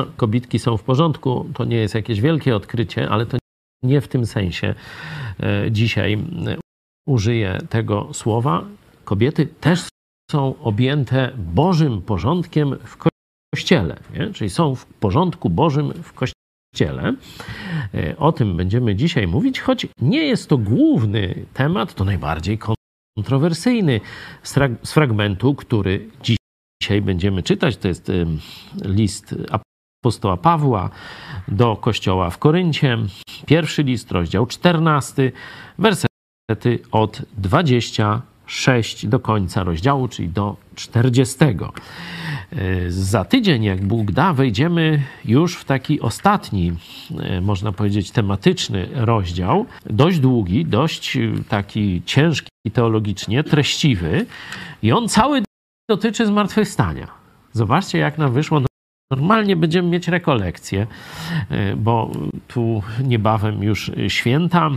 No, kobitki są w porządku, to nie jest jakieś wielkie odkrycie, ale to nie w tym sensie e, dzisiaj e, użyję tego słowa. Kobiety też są objęte Bożym porządkiem w kościele, nie? czyli są w porządku Bożym w kościele. E, o tym będziemy dzisiaj mówić, choć nie jest to główny temat, to najbardziej kontrowersyjny z fragmentu, który dzisiaj będziemy czytać. To jest list apostoła Pawła do kościoła w Koryncie. Pierwszy list, rozdział 14, wersety od 26 do końca rozdziału, czyli do 40. Za tydzień, jak Bóg da, wejdziemy już w taki ostatni, można powiedzieć, tematyczny rozdział. Dość długi, dość taki ciężki teologicznie, treściwy i on cały dotyczy zmartwychwstania. Zobaczcie, jak nam wyszło Normalnie będziemy mieć rekolekcje, e, bo tu niebawem już święta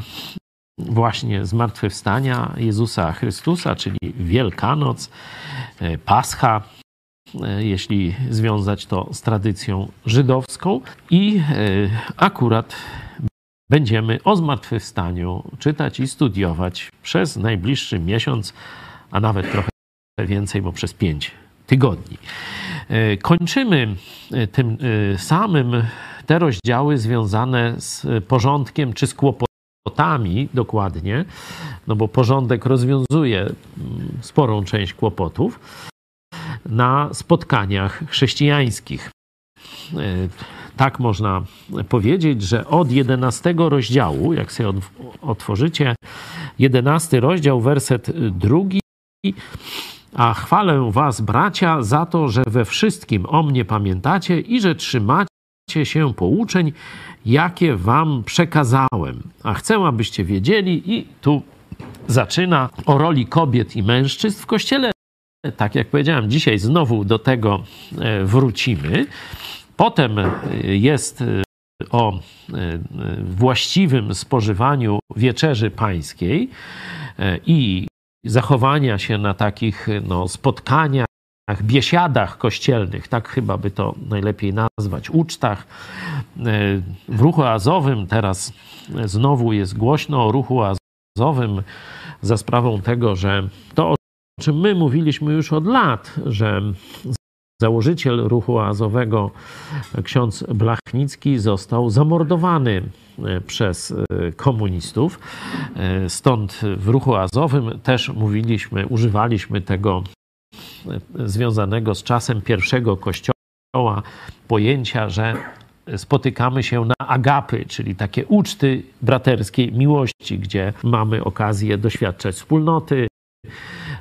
właśnie zmartwychwstania Jezusa Chrystusa, czyli Wielkanoc, e, Pascha, e, jeśli związać to z tradycją żydowską. I akurat będziemy o zmartwychwstaniu czytać i studiować przez najbliższy miesiąc, a nawet trochę więcej, bo przez pięć tygodni. E, kończymy e, tym e, samym te rozdziały związane z porządkiem czy z kłopotami dokładnie, no bo porządek rozwiązuje mm, sporą część kłopotów na spotkaniach chrześcijańskich. Tak można powiedzieć, że od 11 rozdziału, jak sobie otworzycie, 11 rozdział, werset drugi, a chwalę was, bracia, za to, że we wszystkim o mnie pamiętacie i że trzymacie się pouczeń, jakie wam przekazałem. A chcę, abyście wiedzieli, i tu zaczyna o roli kobiet i mężczyzn w kościele. Tak jak powiedziałem, dzisiaj znowu do tego e, wrócimy. Potem e, jest e, o właściwym spożywaniu wieczerzy pańskiej i zachowania się na takich no, spotkaniach, biesiadach kościelnych, tak chyba by to najlepiej nazwać, ucztach. W ruchu azowym teraz znowu jest głośno o ruchu azowym za sprawą tego, że to, o czym my mówiliśmy już od lat, że założyciel ruchu azowego, ksiądz Blachnicki, został zamordowany przez e, komunistów. E, stąd w ruchu azowym też mówiliśmy, używaliśmy tego związanego z czasem pierwszego kościoła pojęcia, że spotykamy się na agapy, czyli takie uczty braterskiej miłości, gdzie mamy okazję doświadczać wspólnoty,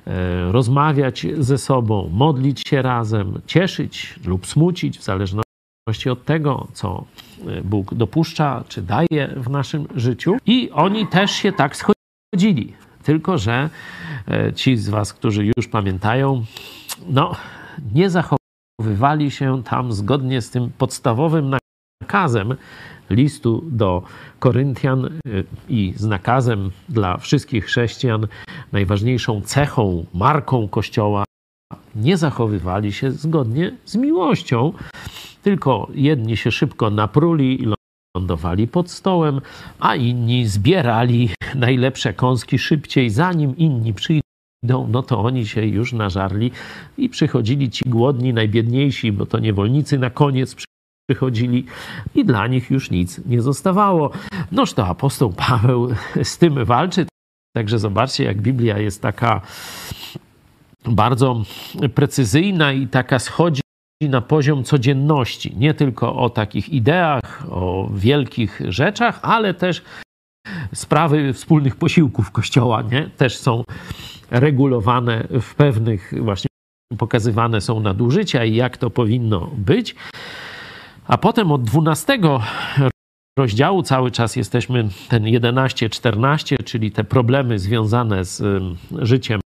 E, rozmawiać ze sobą, modlić się razem, cieszyć lub smucić, w zależności od tego, co e, Bóg dopuszcza czy daje w naszym życiu. I oni też się tak schodzili. Tylko, że e, ci z Was, którzy już pamiętają, no, nie zachowywali się tam zgodnie z tym podstawowym nakazem listu do Koryntian y, i z nakazem dla wszystkich chrześcijan, najważniejszą cechą, marką Kościoła, nie zachowywali się zgodnie z miłością, tylko jedni się szybko napruli i lądowali pod stołem, a inni zbierali najlepsze kąski szybciej, zanim inni przyjdą no to oni się już nażarli i przychodzili ci głodni, najbiedniejsi, bo to niewolnicy na koniec przychodzili i dla nich już nic nie zostawało. Noż to apostoł Paweł z tym walczy. Także zobaczcie, jak Biblia jest taka bardzo precyzyjna i taka schodzi na poziom codzienności. Nie tylko o takich ideach, o wielkich rzeczach, ale też sprawy wspólnych posiłków Kościoła nie? też są regulowane w pewnych właśnie pokazywane są nadużycia i jak to powinno być. A potem od 12 rozdziału cały czas jesteśmy ten 11-14, czyli te problemy związane z życiem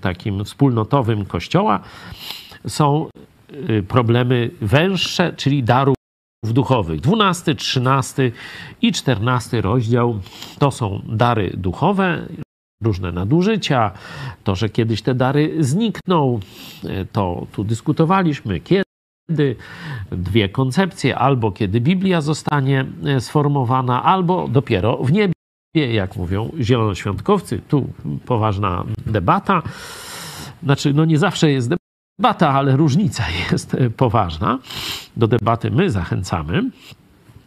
takim wspólnotowym Kościoła, są problemy węższe, czyli darów duchowych. 12, 13 i 14 rozdział to są dary duchowe, różne nadużycia, to, że kiedyś te dary znikną, y, to tu dyskutowaliśmy, kiedy dwie koncepcje, albo kiedy Biblia zostanie e, sformowana, albo dopiero w niebie, jak mówią zielonoświątkowcy. Tu poważna debata. Znaczy, no nie zawsze jest debata, ale różnica jest e, poważna. Do debaty my zachęcamy.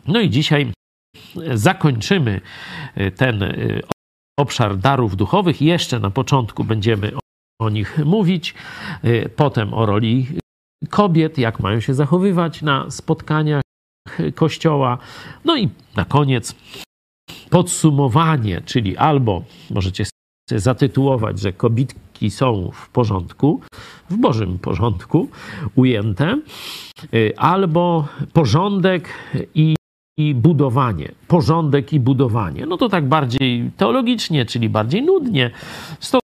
No i dzisiaj zakończymy e, ten obszar darów duchowych. Jeszcze na początku będziemy o nich mówić, potem o roli kobiet, jak mają się zachowywać na spotkaniach kościoła. No i na koniec podsumowanie, czyli albo możecie zatytułować, że są w porządku, w Bożym porządku ujęte, y, albo porządek i, i budowanie. Porządek i budowanie. No to tak bardziej teologicznie, czyli bardziej nudnie. Stąd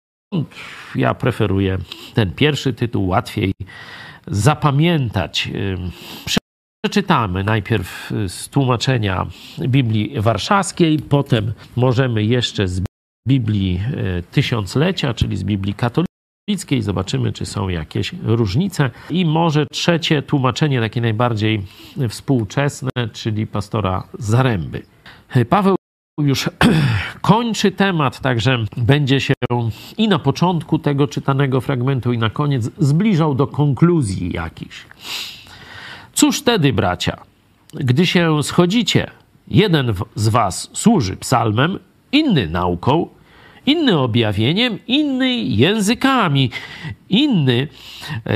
ja preferuję ten pierwszy tytuł, łatwiej zapamiętać. Przeczytamy najpierw z tłumaczenia Biblii Warszawskiej, potem możemy jeszcze z Biblii e, Tysiąclecia, czyli z Biblii Katolickiej, zobaczymy, czy są jakieś różnice. I może trzecie tłumaczenie, takie najbardziej współczesne, czyli pastora Zaręby. Paweł już kończy temat, także będzie się i na początku tego czytanego fragmentu, i na koniec zbliżał do konkluzji jakichś. Cóż wtedy, bracia, gdy się schodzicie, jeden z was służy psalmem, inny nauką, inny objawieniem, inny językami, inny e,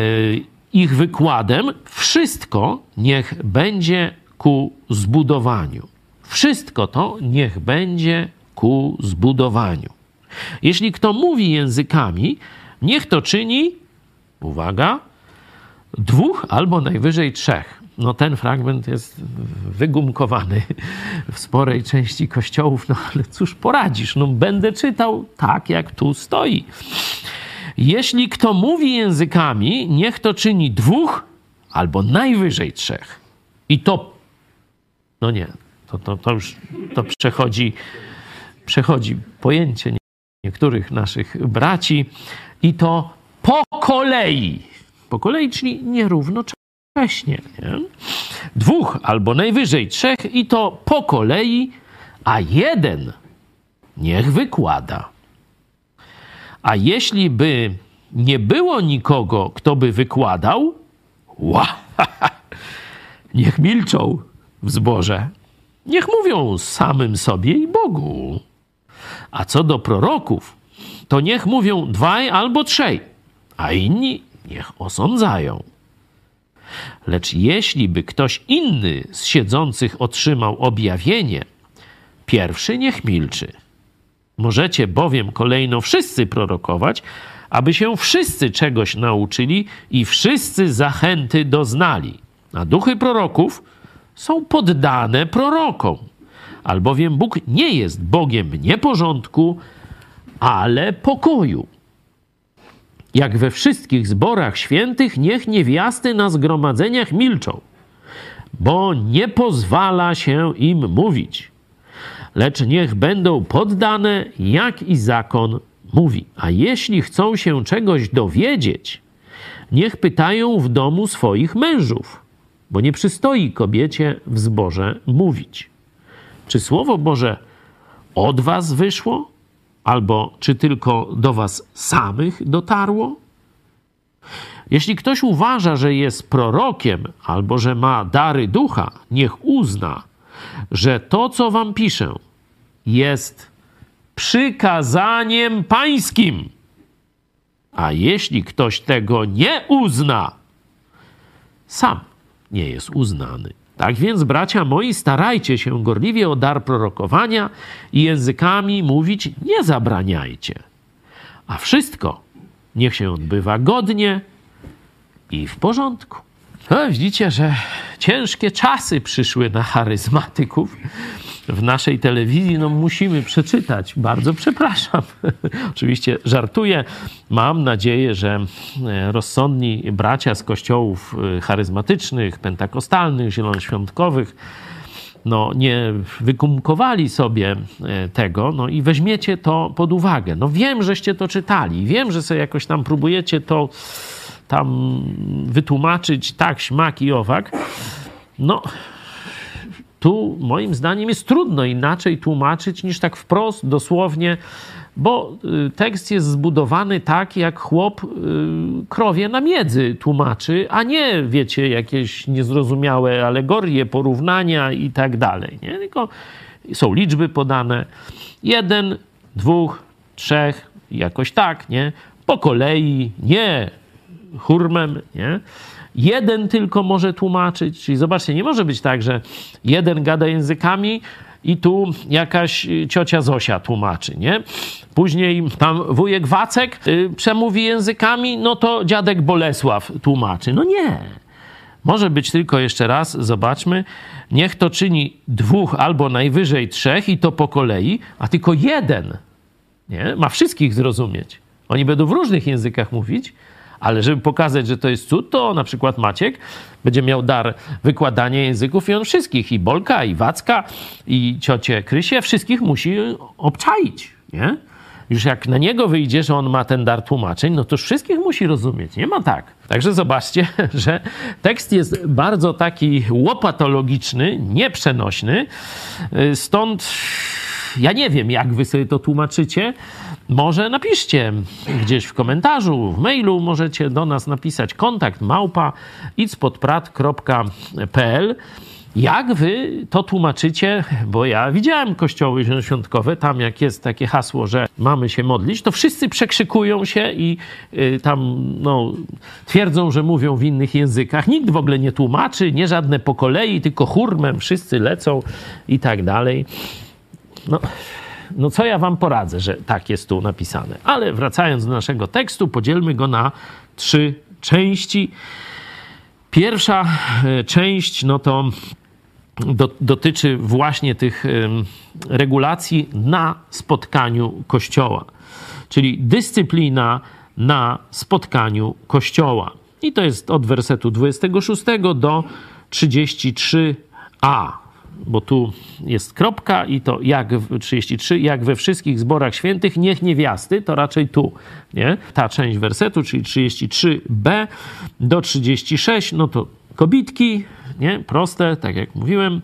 ich wykładem, wszystko niech będzie ku zbudowaniu. Wszystko to niech będzie ku zbudowaniu. Jeśli kto mówi językami, niech to czyni, uwaga, dwóch albo najwyżej trzech. No ten fragment jest wygumkowany w sporej części kościołów, no ale cóż poradzisz, no będę czytał tak, jak tu stoi. Jeśli kto mówi językami, niech to czyni dwóch albo najwyżej trzech. I to, no nie, to, to, to już to przechodzi, przechodzi pojęcie niektórych naszych braci i to po kolei. Po kolei, czyli nierównocześnie. Nie? Dwóch albo najwyżej trzech i to po kolei, a jeden niech wykłada. A jeśli by nie było nikogo, kto by wykładał, ła, niech milczą w zborze. Niech mówią samym sobie i Bogu. A co do proroków, to niech mówią dwaj albo trzej, a inni niech osądzają. Lecz jeśli by ktoś inny z siedzących otrzymał objawienie, pierwszy niech milczy. Możecie bowiem kolejno wszyscy prorokować, aby się wszyscy czegoś nauczyli i wszyscy zachęty doznali. A duchy proroków są poddane prorokom, albowiem Bóg nie jest Bogiem nieporządku, ale pokoju. Jak we wszystkich zborach świętych, niech niewiasty na zgromadzeniach milczą, bo nie pozwala się im mówić, lecz niech będą poddane, jak i zakon mówi. A jeśli chcą się czegoś dowiedzieć, niech pytają w domu swoich mężów bo nie przystoi kobiecie w zborze mówić. Czy słowo Boże od was wyszło, albo czy tylko do was samych dotarło? Jeśli ktoś uważa, że jest prorokiem albo że ma dary ducha, niech uzna, że to, co wam piszę, jest przykazaniem pańskim. A jeśli ktoś tego nie uzna, sam nie jest uznany. Tak więc, bracia moi, starajcie się gorliwie o dar prorokowania i językami mówić nie zabraniajcie. A wszystko niech się odbywa godnie i w porządku. No, widzicie, że ciężkie czasy przyszły na charyzmatyków w naszej telewizji, no musimy przeczytać. Bardzo przepraszam. Oczywiście żartuję. Mam nadzieję, że e, rozsądni bracia z kościołów e, charyzmatycznych, pentakostalnych, zielonoświątkowych, no, nie wykumkowali sobie e, tego, no i weźmiecie to pod uwagę. No wiem, żeście to czytali, wiem, że sobie jakoś tam próbujecie to tam wytłumaczyć tak, śmak i owak. No, tu moim zdaniem jest trudno inaczej tłumaczyć niż tak wprost, dosłownie, bo y, tekst jest zbudowany tak, jak chłop y, krowie na miedzy tłumaczy, a nie, wiecie, jakieś niezrozumiałe alegorie, porównania i tak dalej. Nie? Tylko są liczby podane. Jeden, dwóch, trzech, jakoś tak, nie? Po kolei, nie hurmem, nie? Jeden tylko może tłumaczyć, czyli zobaczcie, nie może być tak, że jeden gada językami i tu jakaś ciocia Zosia tłumaczy, nie? Później tam wujek Wacek y, przemówi językami, no to dziadek Bolesław tłumaczy. No nie. Może być tylko jeszcze raz, zobaczmy, niech to czyni dwóch albo najwyżej trzech i to po kolei, a tylko jeden nie? ma wszystkich zrozumieć. Oni będą w różnych językach mówić, ale żeby pokazać, że to jest cud, to na przykład Maciek będzie miał dar wykładania języków i on wszystkich, i Bolka, i Wacka, i ciocię Krysię, wszystkich musi obczaić, nie? Już jak na niego wyjdzie, że on ma ten dar tłumaczeń, no to wszystkich musi rozumieć. Nie ma tak. Także zobaczcie, że tekst jest bardzo taki łopatologiczny, nieprzenośny. Stąd ja nie wiem, jak wy sobie to tłumaczycie. Może napiszcie gdzieś w komentarzu, w mailu możecie do nas napisać kontakt małpa itspodprat.pl jak wy to tłumaczycie? Bo ja widziałem kościoły zielonoświątkowe, tam jak jest takie hasło, że mamy się modlić, to wszyscy przekrzykują się i y, tam no, twierdzą, że mówią w innych językach. Nikt w ogóle nie tłumaczy, nie żadne po kolei, tylko hurmem wszyscy lecą i tak dalej. No, no co ja wam poradzę, że tak jest tu napisane. Ale wracając do naszego tekstu, podzielmy go na trzy części. Pierwsza e, część, no to do, dotyczy właśnie tych regulacji na spotkaniu Kościoła, czyli dyscyplina na spotkaniu Kościoła. I to jest od wersetu 26 do 33a bo tu jest kropka i to jak w 33, jak we wszystkich zborach świętych, niech niewiasty, to raczej tu, nie? Ta część wersetu, czyli 33b do 36, no to kobitki, nie? Proste, tak jak mówiłem.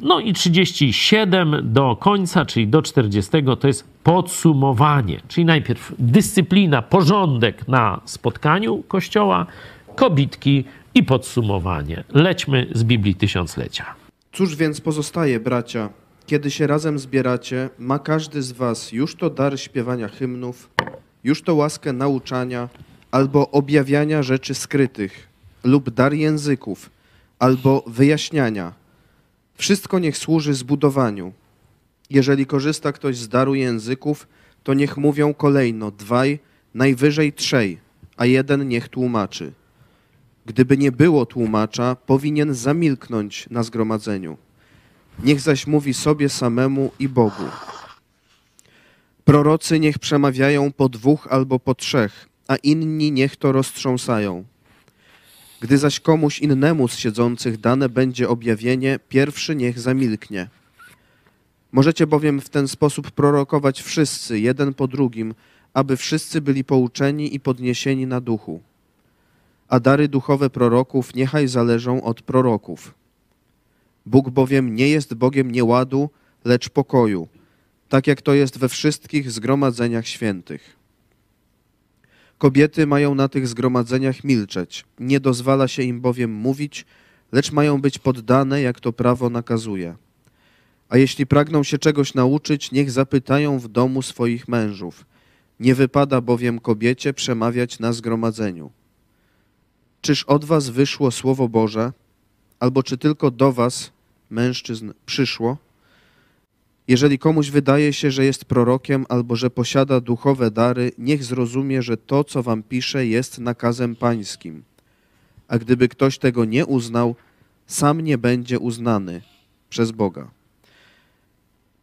No i 37 do końca, czyli do 40 to jest podsumowanie. Czyli najpierw dyscyplina, porządek na spotkaniu kościoła, kobitki i podsumowanie. Lećmy z Biblii Tysiąclecia. Cóż więc pozostaje, bracia? Kiedy się razem zbieracie, ma każdy z was już to dar śpiewania hymnów, już to łaskę nauczania, albo objawiania rzeczy skrytych, lub dar języków, albo wyjaśniania. Wszystko niech służy zbudowaniu. Jeżeli korzysta ktoś z daru języków, to niech mówią kolejno dwaj, najwyżej trzej, a jeden niech tłumaczy. Gdyby nie było tłumacza, powinien zamilknąć na zgromadzeniu. Niech zaś mówi sobie samemu i Bogu. Prorocy niech przemawiają po dwóch albo po trzech, a inni niech to roztrząsają. Gdy zaś komuś innemu z siedzących dane będzie objawienie, pierwszy niech zamilknie. Możecie bowiem w ten sposób prorokować wszyscy, jeden po drugim, aby wszyscy byli pouczeni i podniesieni na duchu a dary duchowe proroków niechaj zależą od proroków. Bóg bowiem nie jest Bogiem nieładu, lecz pokoju, tak jak to jest we wszystkich zgromadzeniach świętych. Kobiety mają na tych zgromadzeniach milczeć, nie dozwala się im bowiem mówić, lecz mają być poddane, jak to prawo nakazuje. A jeśli pragną się czegoś nauczyć, niech zapytają w domu swoich mężów. Nie wypada bowiem kobiecie przemawiać na zgromadzeniu. Czyż od was wyszło Słowo Boże, albo czy tylko do was, mężczyzn, przyszło? Jeżeli komuś wydaje się, że jest prorokiem albo że posiada duchowe dary, niech zrozumie, że to, co wam pisze, jest nakazem pańskim. A gdyby ktoś tego nie uznał, sam nie będzie uznany przez Boga.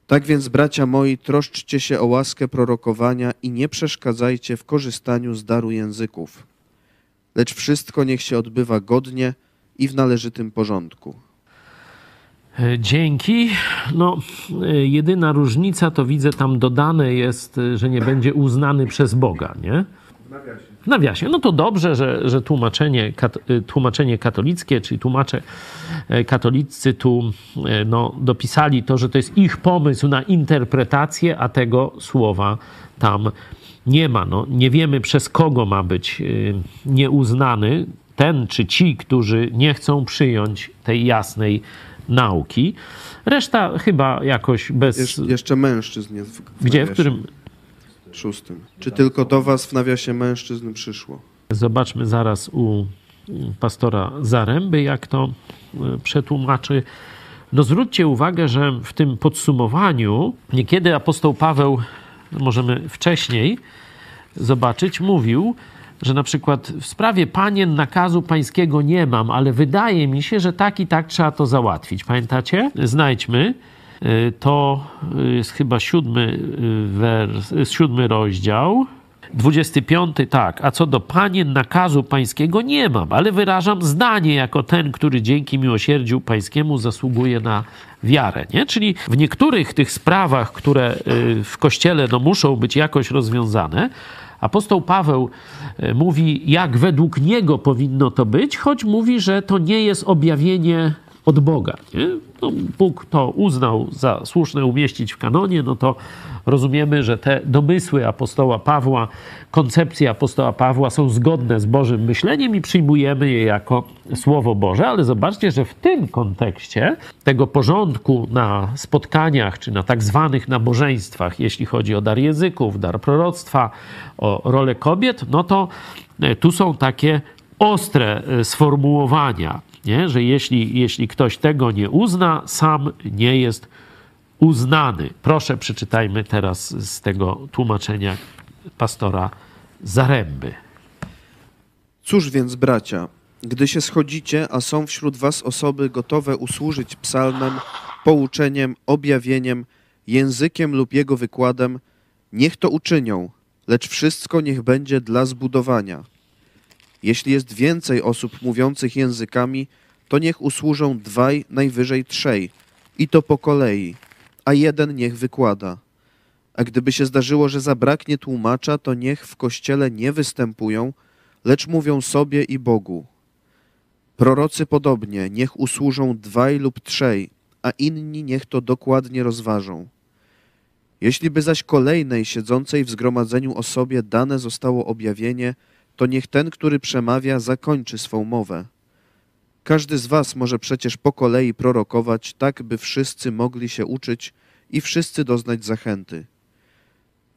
Tak więc, bracia moi, troszczcie się o łaskę prorokowania i nie przeszkadzajcie w korzystaniu z daru języków lecz wszystko niech się odbywa godnie i w należytym porządku. E, dzięki. No, e, jedyna różnica to widzę tam dodane jest, e, że nie będzie uznany przez Boga, nie? W nawiasie. No to dobrze, że, że tłumaczenie, kat, tłumaczenie katolickie, czyli tłumacze katolicy tu no, dopisali to, że to jest ich pomysł na interpretację, a tego słowa tam nie ma. No, nie wiemy przez kogo ma być e, nieuznany ten czy ci, którzy nie chcą przyjąć tej jasnej nauki. Reszta chyba jakoś bez. Jesz, jeszcze mężczyzn jest w, w Gdzie? W którym? Szóstym. Czy tylko do was w nawiasie mężczyzn przyszło? Zobaczmy zaraz u pastora Zaręby, jak to e, przetłumaczy. No zwróćcie uwagę, że w tym podsumowaniu niekiedy apostoł Paweł, możemy wcześniej zobaczyć, mówił, że na przykład w sprawie panien nakazu pańskiego nie mam, ale wydaje mi się, że tak i tak trzeba to załatwić. Pamiętacie? Znajdźmy. Y, to jest chyba siódmy, y, wers, siódmy rozdział. 25, tak. A co do panien nakazu pańskiego nie mam, ale wyrażam zdanie jako ten, który dzięki miłosierdziu pańskiemu zasługuje na wiarę. Nie? Czyli w niektórych tych sprawach, które y, w kościele no, muszą być jakoś rozwiązane, Apostoł Paweł mówi, jak według niego powinno to być, choć mówi, że to nie jest objawienie od Boga. Nie? No, Bóg to uznał za słuszne umieścić w kanonie, no to rozumiemy, że te domysły apostoła Pawła, koncepcje apostoła Pawła są zgodne z Bożym myśleniem i przyjmujemy je jako Słowo Boże, ale zobaczcie, że w tym kontekście tego porządku na spotkaniach czy na tak zwanych nabożeństwach, jeśli chodzi o dar języków, dar proroctwa, o rolę kobiet, no to e, tu są takie ostre e, sformułowania nie? że jeśli, jeśli ktoś tego nie uzna, sam nie jest uznany. Proszę, przeczytajmy teraz z tego tłumaczenia pastora Zaręby. Cóż więc, bracia, gdy się schodzicie, a są wśród was osoby gotowe usłużyć psalmem, pouczeniem, objawieniem, językiem lub jego wykładem, niech to uczynią, lecz wszystko niech będzie dla zbudowania jeśli jest więcej osób mówiących językami, to niech usłużą dwaj, najwyżej trzej, i to po kolei, a jeden niech wykłada. A gdyby się zdarzyło, że zabraknie tłumacza, to niech w kościele nie występują, lecz mówią sobie i Bogu. Prorocy podobnie, niech usłużą dwaj lub trzej, a inni niech to dokładnie rozważą. Jeśli by zaś kolejnej siedzącej w zgromadzeniu osobie dane zostało objawienie, to niech ten, który przemawia, zakończy swą mowę. Każdy z was może przecież po kolei prorokować, tak by wszyscy mogli się uczyć i wszyscy doznać zachęty.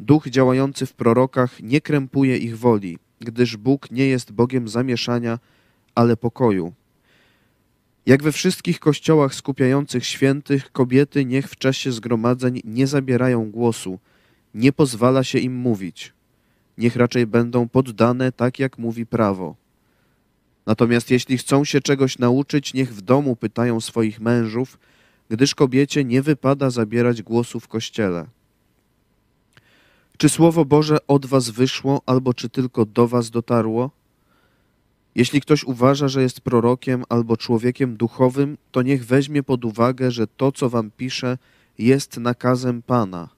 Duch działający w prorokach nie krępuje ich woli, gdyż Bóg nie jest Bogiem zamieszania, ale pokoju. Jak we wszystkich kościołach skupiających świętych, kobiety niech w czasie zgromadzeń nie zabierają głosu, nie pozwala się im mówić niech raczej będą poddane tak, jak mówi prawo. Natomiast jeśli chcą się czegoś nauczyć, niech w domu pytają swoich mężów, gdyż kobiecie nie wypada zabierać głosu w kościele. Czy słowo Boże od was wyszło, albo czy tylko do was dotarło? Jeśli ktoś uważa, że jest prorokiem albo człowiekiem duchowym, to niech weźmie pod uwagę, że to, co wam pisze, jest nakazem Pana.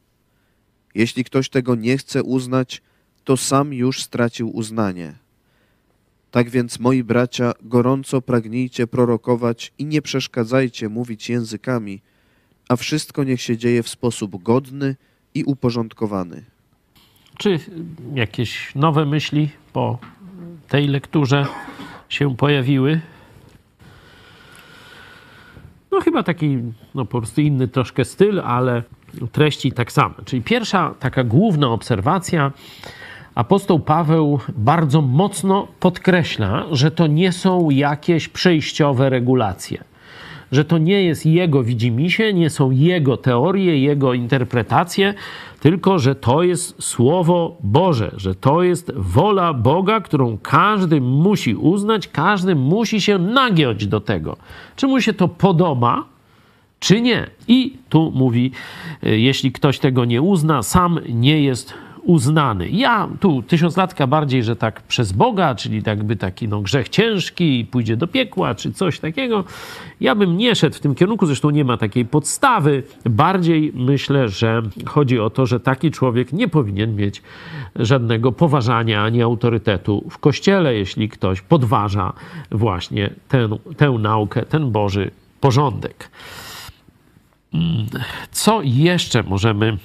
Jeśli ktoś tego nie chce uznać, to sam już stracił uznanie. Tak więc, moi bracia, gorąco pragnijcie prorokować i nie przeszkadzajcie mówić językami, a wszystko niech się dzieje w sposób godny i uporządkowany. Czy jakieś nowe myśli po tej lekturze się pojawiły? No chyba taki no, po prostu inny troszkę styl, ale treści tak same. Czyli pierwsza taka główna obserwacja apostoł Paweł bardzo mocno podkreśla, że to nie są jakieś przejściowe regulacje. Że to nie jest jego widzimisię, nie są jego teorie, jego interpretacje, tylko że to jest Słowo Boże, że to jest wola Boga, którą każdy musi uznać, każdy musi się nagiąć do tego. Czy mu się to podoba, czy nie. I tu mówi, jeśli ktoś tego nie uzna, sam nie jest uznany. Ja tu tysiąclatka bardziej, że tak przez Boga, czyli jakby taki no, grzech ciężki, pójdzie do piekła, czy coś takiego. Ja bym nie szedł w tym kierunku, zresztą nie ma takiej podstawy. Bardziej myślę, że chodzi o to, że taki człowiek nie powinien mieć żadnego poważania ani autorytetu w kościele, jeśli ktoś podważa właśnie tę, tę naukę, ten Boży porządek. Mm, co jeszcze możemy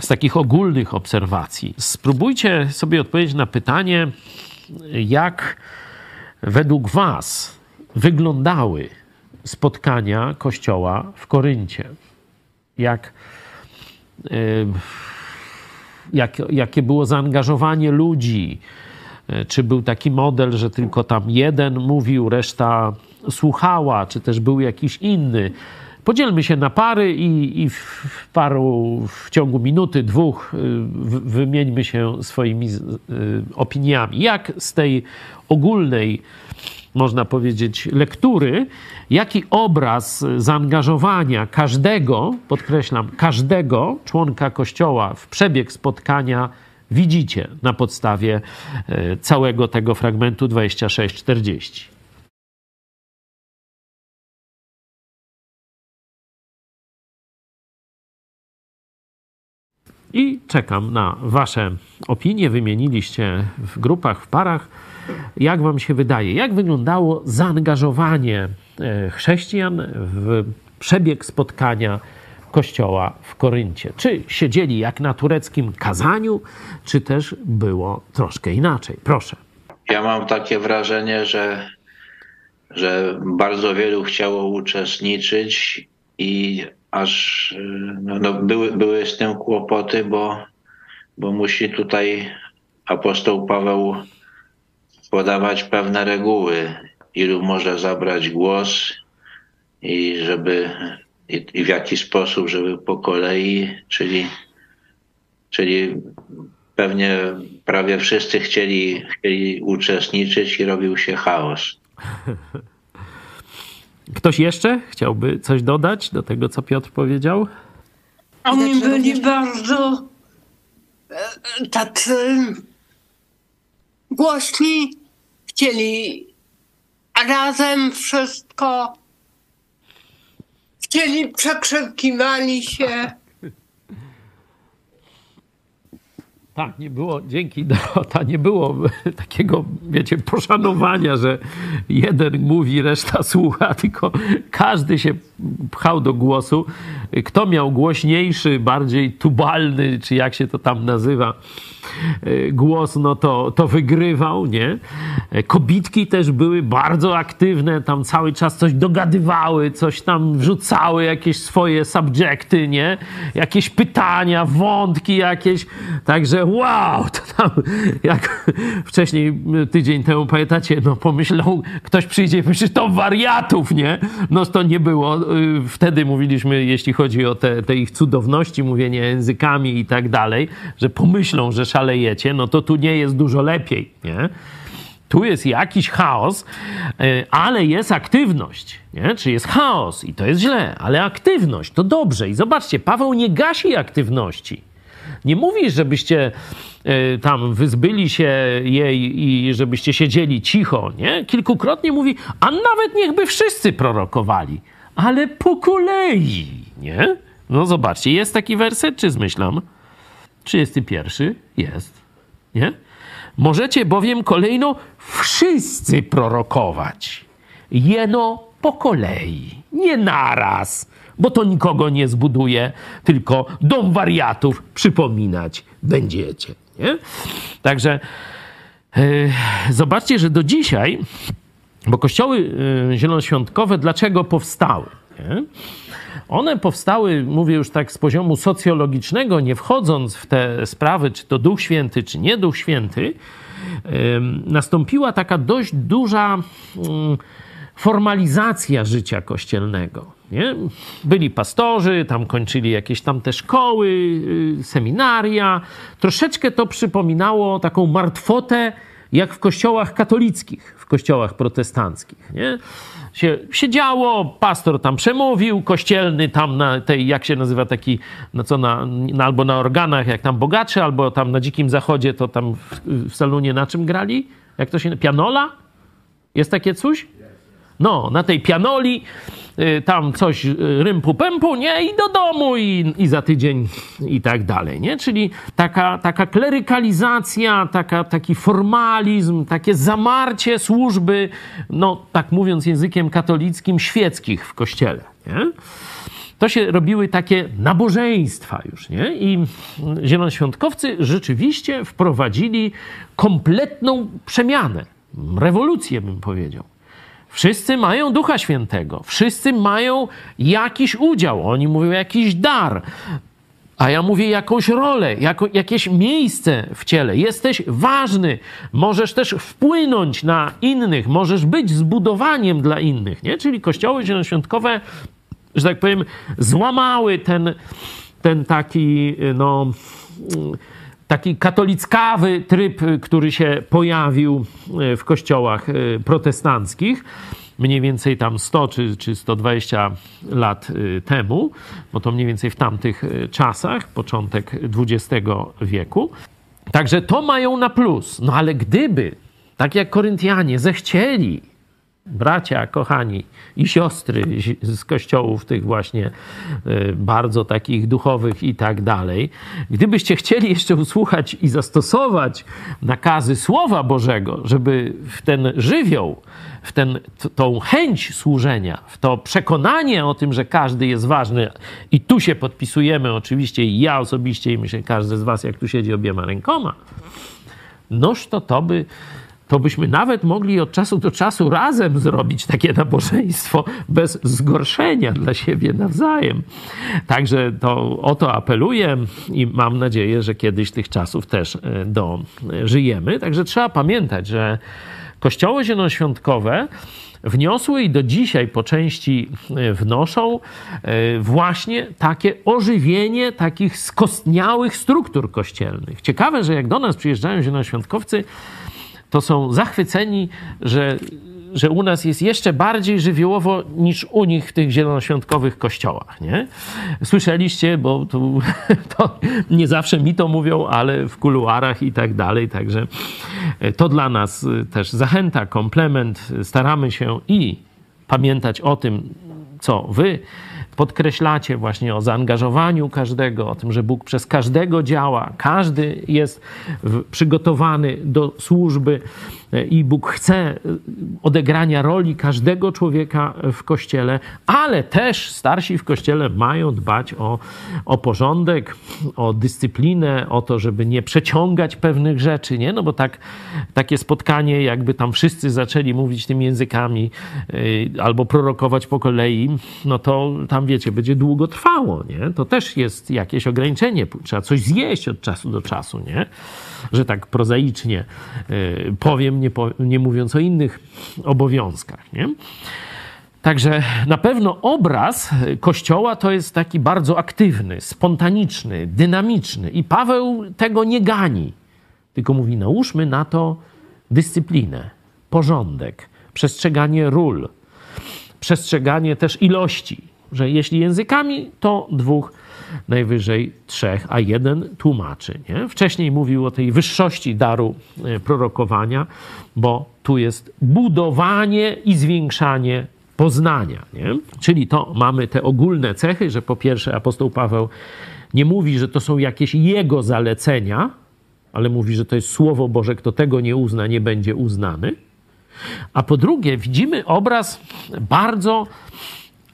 z takich ogólnych obserwacji? Spróbujcie sobie odpowiedzieć na pytanie, jak według Was wyglądały spotkania Kościoła w Koryncie. Jak, jak, jakie było zaangażowanie ludzi? Czy był taki model, że tylko tam jeden mówił, reszta słuchała, czy też był jakiś inny? Podzielmy się na pary i, i w paru, w ciągu minuty, dwóch, wymieńmy się swoimi opiniami. Jak z tej ogólnej można powiedzieć, lektury, jaki obraz zaangażowania każdego, podkreślam, każdego członka Kościoła w przebieg spotkania widzicie na podstawie e, całego tego fragmentu 26-40. I czekam na Wasze opinie. Wymieniliście w grupach, w parach jak Wam się wydaje, jak wyglądało zaangażowanie e, chrześcijan w przebieg spotkania kościoła w Koryncie? Czy siedzieli jak na tureckim kazaniu, czy też było troszkę inaczej? Proszę. Ja mam takie wrażenie, że, że bardzo wielu chciało uczestniczyć i aż no, no były, były z tym kłopoty, bo, bo musi tutaj apostoł Paweł podawać pewne reguły, ilu może zabrać głos i żeby i, i w jaki sposób, żeby po kolei, czyli, czyli pewnie prawie wszyscy chcieli, chcieli uczestniczyć i robił się chaos. Ktoś jeszcze chciałby coś dodać do tego, co Piotr powiedział? Oni byli bardzo e, tacy głośni, chcieli razem wszystko, chcieli, przekrzykiwali się. Tak, nie było, dzięki Dorota, nie było takiego, wiecie, poszanowania, że jeden mówi, reszta słucha, tylko każdy się pchał do głosu. Kto miał głośniejszy, bardziej tubalny, czy jak się to tam nazywa, E, głos, no to, to wygrywał, nie? E, kobitki też były bardzo aktywne, tam cały czas coś dogadywały, coś tam wrzucały, jakieś swoje subjekty, nie? Jakieś pytania, wątki jakieś. Także wow, to tam jak wcześniej tydzień temu, pamiętacie, no pomyślał, ktoś przyjdzie i powie, to wariatów, nie? No to nie było. Y, wtedy mówiliśmy, jeśli chodzi o te, te ich cudowności, mówienie językami i tak dalej, że pomyślą, że szalejecie, no to tu nie jest dużo lepiej, nie? Tu jest jakiś chaos, e, ale jest aktywność. Nie? Czy jest chaos i to jest źle, ale aktywność to dobrze. I zobaczcie, Paweł nie gasi aktywności. Nie mówi, żebyście e, tam wyzbyli się jej i żebyście siedzieli cicho. Nie? Kilkukrotnie mówi, a nawet niechby wszyscy prorokowali, ale po kolei. Nie? No zobaczcie, jest taki werset, czy zmyślam? 31 jest, nie? Możecie bowiem kolejno wszyscy prorokować. Jeno po kolei, nie naraz, bo to nikogo nie zbuduje, tylko dom wariatów przypominać będziecie. Nie? Także yy, zobaczcie, że do dzisiaj, bo kościoły yy, zielonoświątkowe dlaczego powstały? Nie? One powstały, mówię już tak z poziomu socjologicznego, nie wchodząc w te sprawy, czy to Duch Święty, czy nie Duch Święty, nastąpiła taka dość duża mm, formalizacja życia kościelnego. Nie? Byli pastorzy, tam kończyli jakieś tam te szkoły, y, seminaria. Troszeczkę to przypominało taką martwotę jak w kościołach katolickich, w kościołach protestanckich. Nie? Się, się działo, pastor tam przemówił, kościelny tam na tej, jak się nazywa taki, no co na, na, albo na organach, jak tam bogaczy, albo tam na dzikim zachodzie, to tam w, w na czym grali? Jak to się, pianola? Jest takie coś? No, na tej pianoli y, tam coś y, rympu pępu, nie? I do domu i, i za tydzień i tak dalej, nie? Czyli taka, taka klerykalizacja, taka, taki formalizm, takie zamarcie służby, no tak mówiąc językiem katolickim, świeckich w kościele, nie? To się robiły takie nabożeństwa już, nie? I zielonoświątkowcy rzeczywiście wprowadzili kompletną przemianę, rewolucję bym powiedział. Wszyscy mają Ducha Świętego, wszyscy mają jakiś udział, oni mówią jakiś dar, a ja mówię jakąś rolę, jako, jakieś miejsce w ciele. Jesteś ważny, możesz też wpłynąć na innych, możesz być zbudowaniem dla innych, nie? Czyli kościoły zielonoświątkowe, że tak powiem, złamały ten, ten taki, no taki katolickawy tryb, który się pojawił e, w kościołach e, protestanckich mniej więcej tam 100 czy, czy 120 lat temu, bo to mniej więcej w tamtych czasach, początek XX wieku. Także to mają na plus. No ale gdyby, tak jak Koryntianie, zechcieli bracia, kochani i siostry z kościołów tych właśnie e, bardzo takich duchowych i tak dalej. Gdybyście chcieli jeszcze usłuchać i zastosować nakazy Słowa Bożego, żeby w ten żywioł, w ten, tą chęć służenia, w to przekonanie o tym, że każdy jest ważny i tu się podpisujemy oczywiście i ja osobiście i myślę każdy z was, jak tu siedzi obiema rękoma, noż to to by to byśmy nawet mogli od czasu do czasu razem zrobić takie nabożeństwo bez zgorszenia dla siebie nawzajem. Także to o to apeluję i mam nadzieję, że kiedyś tych czasów też e, dożyjemy. Także trzeba pamiętać, że kościoły zielonoświątkowe wniosły i do dzisiaj po części e, wnoszą e, właśnie takie ożywienie takich skostniałych struktur kościelnych. Ciekawe, że jak do nas przyjeżdżają zielonoświątkowcy, to są zachwyceni, że, że u nas jest jeszcze bardziej żywiołowo niż u nich w tych zielonoświątkowych kościołach. Nie? Słyszeliście, bo tu, to nie zawsze mi to mówią, ale w kuluarach i tak dalej. Także to dla nas też zachęta, komplement. Staramy się i pamiętać o tym, co wy podkreślacie właśnie o zaangażowaniu każdego, o tym, że Bóg przez każdego działa, każdy jest przygotowany do służby e, i Bóg chce e, odegrania roli każdego człowieka w kościele, ale też starsi w kościele mają dbać o, o porządek, o dyscyplinę, o to, żeby nie przeciągać pewnych rzeczy, nie? No bo tak, takie spotkanie, jakby tam wszyscy zaczęli mówić tymi językami e, albo prorokować po kolei, no to tam wiecie, będzie długo trwało, nie? To też jest jakieś ograniczenie. Trzeba coś zjeść od czasu do czasu, nie? Że tak prozaicznie y, powiem, nie, nie mówiąc o innych obowiązkach, nie? Także na pewno obraz Kościoła to jest taki bardzo aktywny, spontaniczny, dynamiczny i Paweł tego nie gani, tylko mówi: nałóżmy na to dyscyplinę, porządek, przestrzeganie ról, przestrzeganie też ilości, że jeśli językami, to dwóch, najwyżej trzech, a jeden tłumaczy. Nie? Wcześniej mówił o tej wyższości daru e, prorokowania, bo tu jest budowanie i zwiększanie poznania. Nie? Czyli to mamy te ogólne cechy, że po pierwsze apostoł Paweł nie mówi, że to są jakieś jego zalecenia, ale mówi, że to jest Słowo Boże, kto tego nie uzna, nie będzie uznany. A po drugie, widzimy obraz bardzo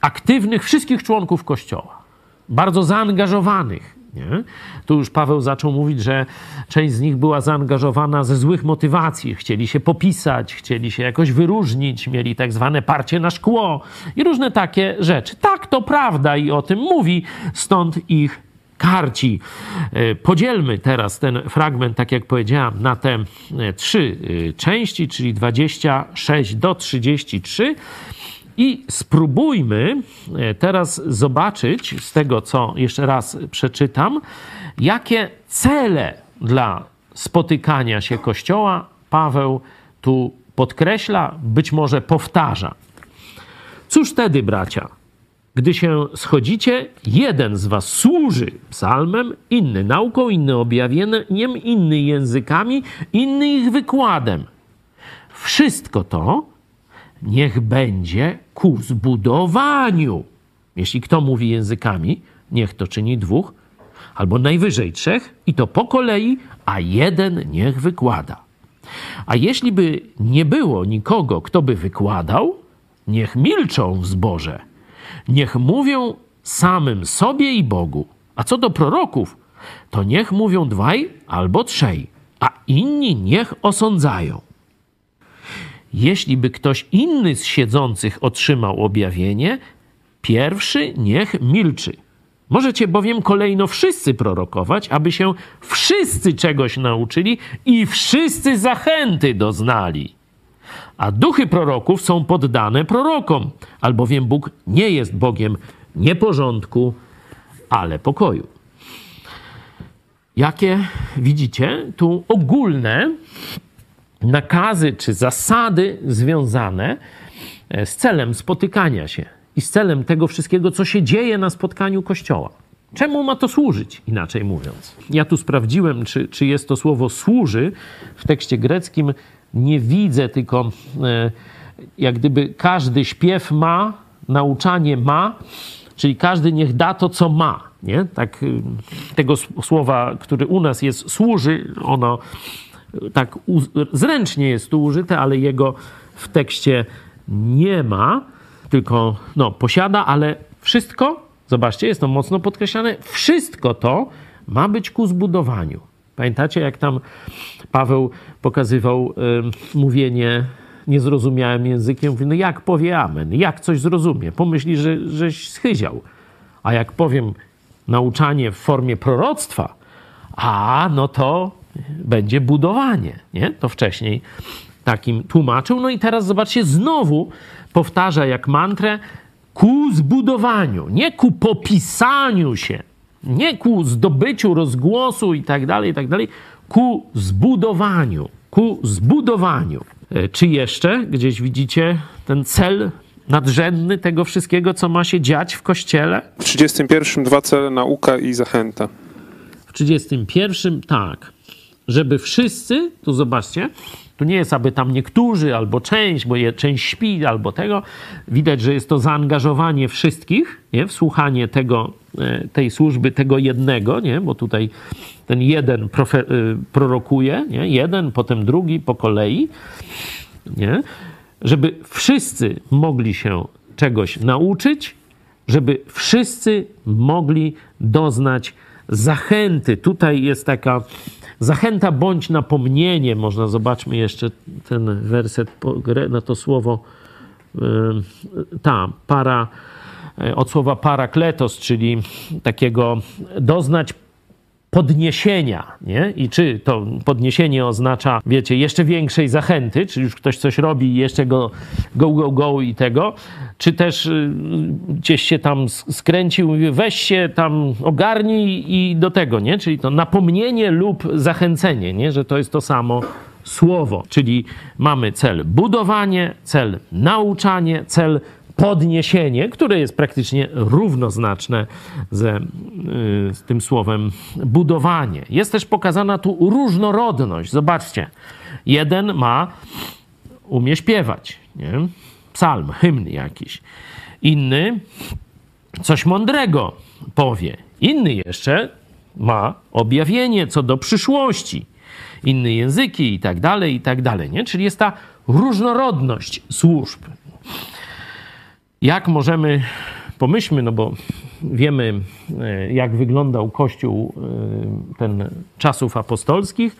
aktywnych wszystkich członków Kościoła, bardzo zaangażowanych. Nie? Tu już Paweł zaczął mówić, że część z nich była zaangażowana ze złych motywacji. Chcieli się popisać, chcieli się jakoś wyróżnić, mieli tak zwane parcie na szkło i różne takie rzeczy. Tak, to prawda i o tym mówi, stąd ich karci. E, podzielmy teraz ten fragment, tak jak powiedziałam, na te e, trzy e, części, czyli 26 do 33 i spróbujmy e, teraz zobaczyć z tego, co jeszcze raz przeczytam, jakie cele dla spotykania się Kościoła Paweł tu podkreśla, być może powtarza. Cóż wtedy, bracia? Gdy się schodzicie, jeden z was służy psalmem, inny nauką, inny objawieniem, inny językami, inny ich wykładem. Wszystko to niech będzie ku zbudowaniu. Jeśli kto mówi językami, niech to czyni dwóch, albo najwyżej trzech, i to po kolei, a jeden niech wykłada. A jeśli by nie było nikogo, kto by wykładał, niech milczą w zborze, niech mówią samym sobie i Bogu. A co do proroków, to niech mówią dwaj albo trzej, a inni niech osądzają. Jeśli by ktoś inny z siedzących otrzymał objawienie, pierwszy niech milczy. Możecie bowiem kolejno wszyscy prorokować, aby się wszyscy czegoś nauczyli i wszyscy zachęty doznali. A duchy proroków są poddane prorokom, albowiem Bóg nie jest Bogiem nieporządku, ale pokoju. Jakie widzicie tu ogólne nakazy czy zasady związane e, z celem spotykania się i z celem tego wszystkiego, co się dzieje na spotkaniu Kościoła. Czemu ma to służyć, inaczej mówiąc? Ja tu sprawdziłem, czy, czy jest to słowo służy w tekście greckim. Nie widzę, tylko e, jak gdyby każdy śpiew ma, nauczanie ma, czyli każdy niech da to, co ma. Nie? Tak, y, tego słowa, który u nas jest służy, ono tak zręcznie jest tu użyte, ale jego w tekście nie ma, tylko no, posiada, ale wszystko, zobaczcie, jest to mocno podkreślane, wszystko to ma być ku zbudowaniu. Pamiętacie, jak tam Paweł pokazywał y, mówienie niezrozumiałym językiem? Mówi, no jak powie amen? Jak coś zrozumie? Pomyśli, że, żeś schyział. A jak powiem nauczanie w formie proroctwa, a no to będzie budowanie. Nie? To wcześniej takim tłumaczył. No i teraz zobaczcie, znowu powtarza jak mantrę ku zbudowaniu, nie ku popisaniu się, nie ku zdobyciu rozgłosu i tak dalej, i tak dalej, ku zbudowaniu, ku zbudowaniu. E, czy jeszcze gdzieś widzicie ten cel nadrzędny tego wszystkiego, co ma się dziać w kościele? W 31 dwa cele nauka i zachęta. W 31 tak żeby wszyscy, tu zobaczcie, tu nie jest, aby tam niektórzy albo część, bo je, część śpi albo tego. Widać, że jest to zaangażowanie wszystkich nie? w słuchanie tego, e, tej służby, tego jednego, nie? bo tutaj ten jeden profe, e, prorokuje, nie? jeden, potem drugi po kolei, nie? żeby wszyscy mogli się czegoś nauczyć, żeby wszyscy mogli doznać zachęty. Tutaj jest taka Zachęta bądź napomnienie, można zobaczmy jeszcze ten werset na to słowo, ta para, e, od słowa parakletos, czyli takiego doznać podniesienia, nie? I czy to podniesienie oznacza, wiecie, jeszcze większej zachęty, czy już ktoś coś robi i jeszcze go go, go, go i tego, czy też y, gdzieś się tam skręcił, mówi, weź się tam ogarnij i do tego, nie? Czyli to napomnienie lub zachęcenie, nie? Że to jest to samo słowo, czyli mamy cel budowanie, cel nauczanie, cel podniesienie, które jest praktycznie równoznaczne ze, y, z tym słowem budowanie. Jest też pokazana tu różnorodność. Zobaczcie, jeden ma, umie śpiewać, nie? psalm, hymn jakiś. Inny coś mądrego powie. Inny jeszcze ma objawienie co do przyszłości. Inny języki i tak dalej, i tak dalej. Nie? Czyli jest ta różnorodność służb. Jak możemy, pomyślmy, no bo wiemy, e, jak wyglądał Kościół e, ten czasów apostolskich,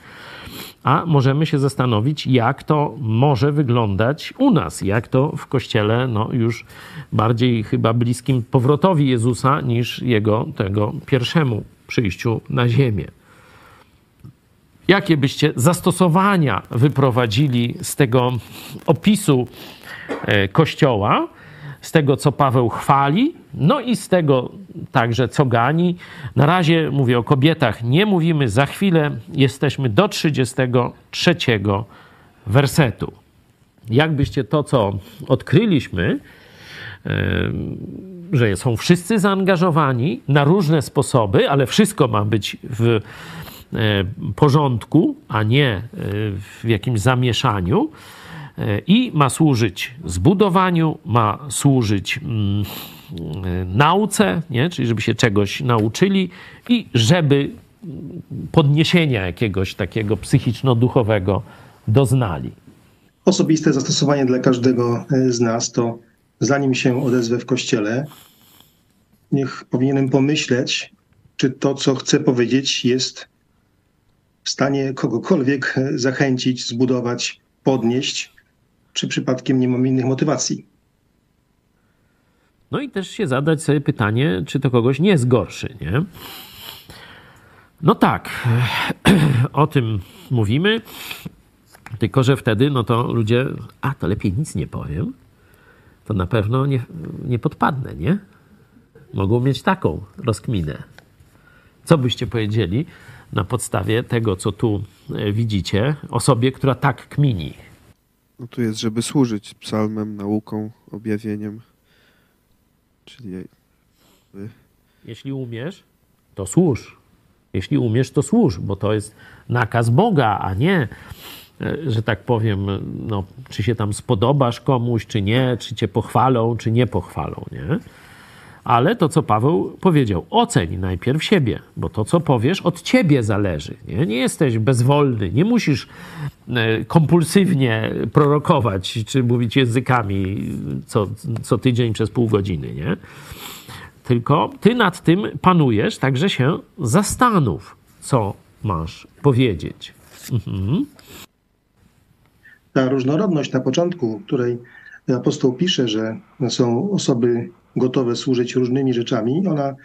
a możemy się zastanowić, jak to może wyglądać u nas, jak to w Kościele, no już bardziej chyba bliskim powrotowi Jezusa niż jego tego pierwszemu przyjściu na ziemię. Jakie byście zastosowania wyprowadzili z tego opisu e, Kościoła? Z tego, co Paweł chwali, no i z tego także, co gani. Na razie mówię o kobietach, nie mówimy, za chwilę jesteśmy do 33 wersetu. Jakbyście to, co odkryliśmy, że są wszyscy zaangażowani na różne sposoby, ale wszystko ma być w e, porządku, a nie e, w jakimś zamieszaniu. E, I ma służyć zbudowaniu, ma służyć mm, nauce, nie? czyli żeby się czegoś nauczyli i żeby podniesienia jakiegoś takiego psychiczno-duchowego doznali. Osobiste zastosowanie dla każdego z nas to zanim się odezwę w kościele, niech powinienem pomyśleć, czy to, co chcę powiedzieć, jest w stanie kogokolwiek zachęcić, zbudować, podnieść, czy przypadkiem nie mam innych motywacji. No i też się zadać sobie pytanie, czy to kogoś nie zgorszy, nie? No tak, o tym mówimy, tylko że wtedy, no to ludzie, a to lepiej nic nie powiem, to na pewno nie, nie podpadnę, nie? Mogą mieć taką rozkminę. Co byście powiedzieli na podstawie tego, co tu e, widzicie, osobie, która tak kmini? No tu jest, żeby służyć psalmem, nauką, objawieniem. Czyli. Jeśli umiesz, to służ. Jeśli umiesz, to służ, bo to jest nakaz Boga, a nie E, że tak powiem, no, czy się tam spodobasz komuś, czy nie, czy cię pochwalą, czy nie pochwalą, nie? Ale to, co Paweł powiedział, oceń najpierw siebie, bo to, co powiesz, od ciebie zależy. Nie, nie jesteś bezwolny, nie musisz e, kompulsywnie prorokować czy mówić językami co, co tydzień przez pół godziny, nie? Tylko ty nad tym panujesz, także się zastanów, co masz powiedzieć. Mhm ta różnorodność na początku, której apostoł pisze, że są osoby gotowe służyć różnymi rzeczami, ona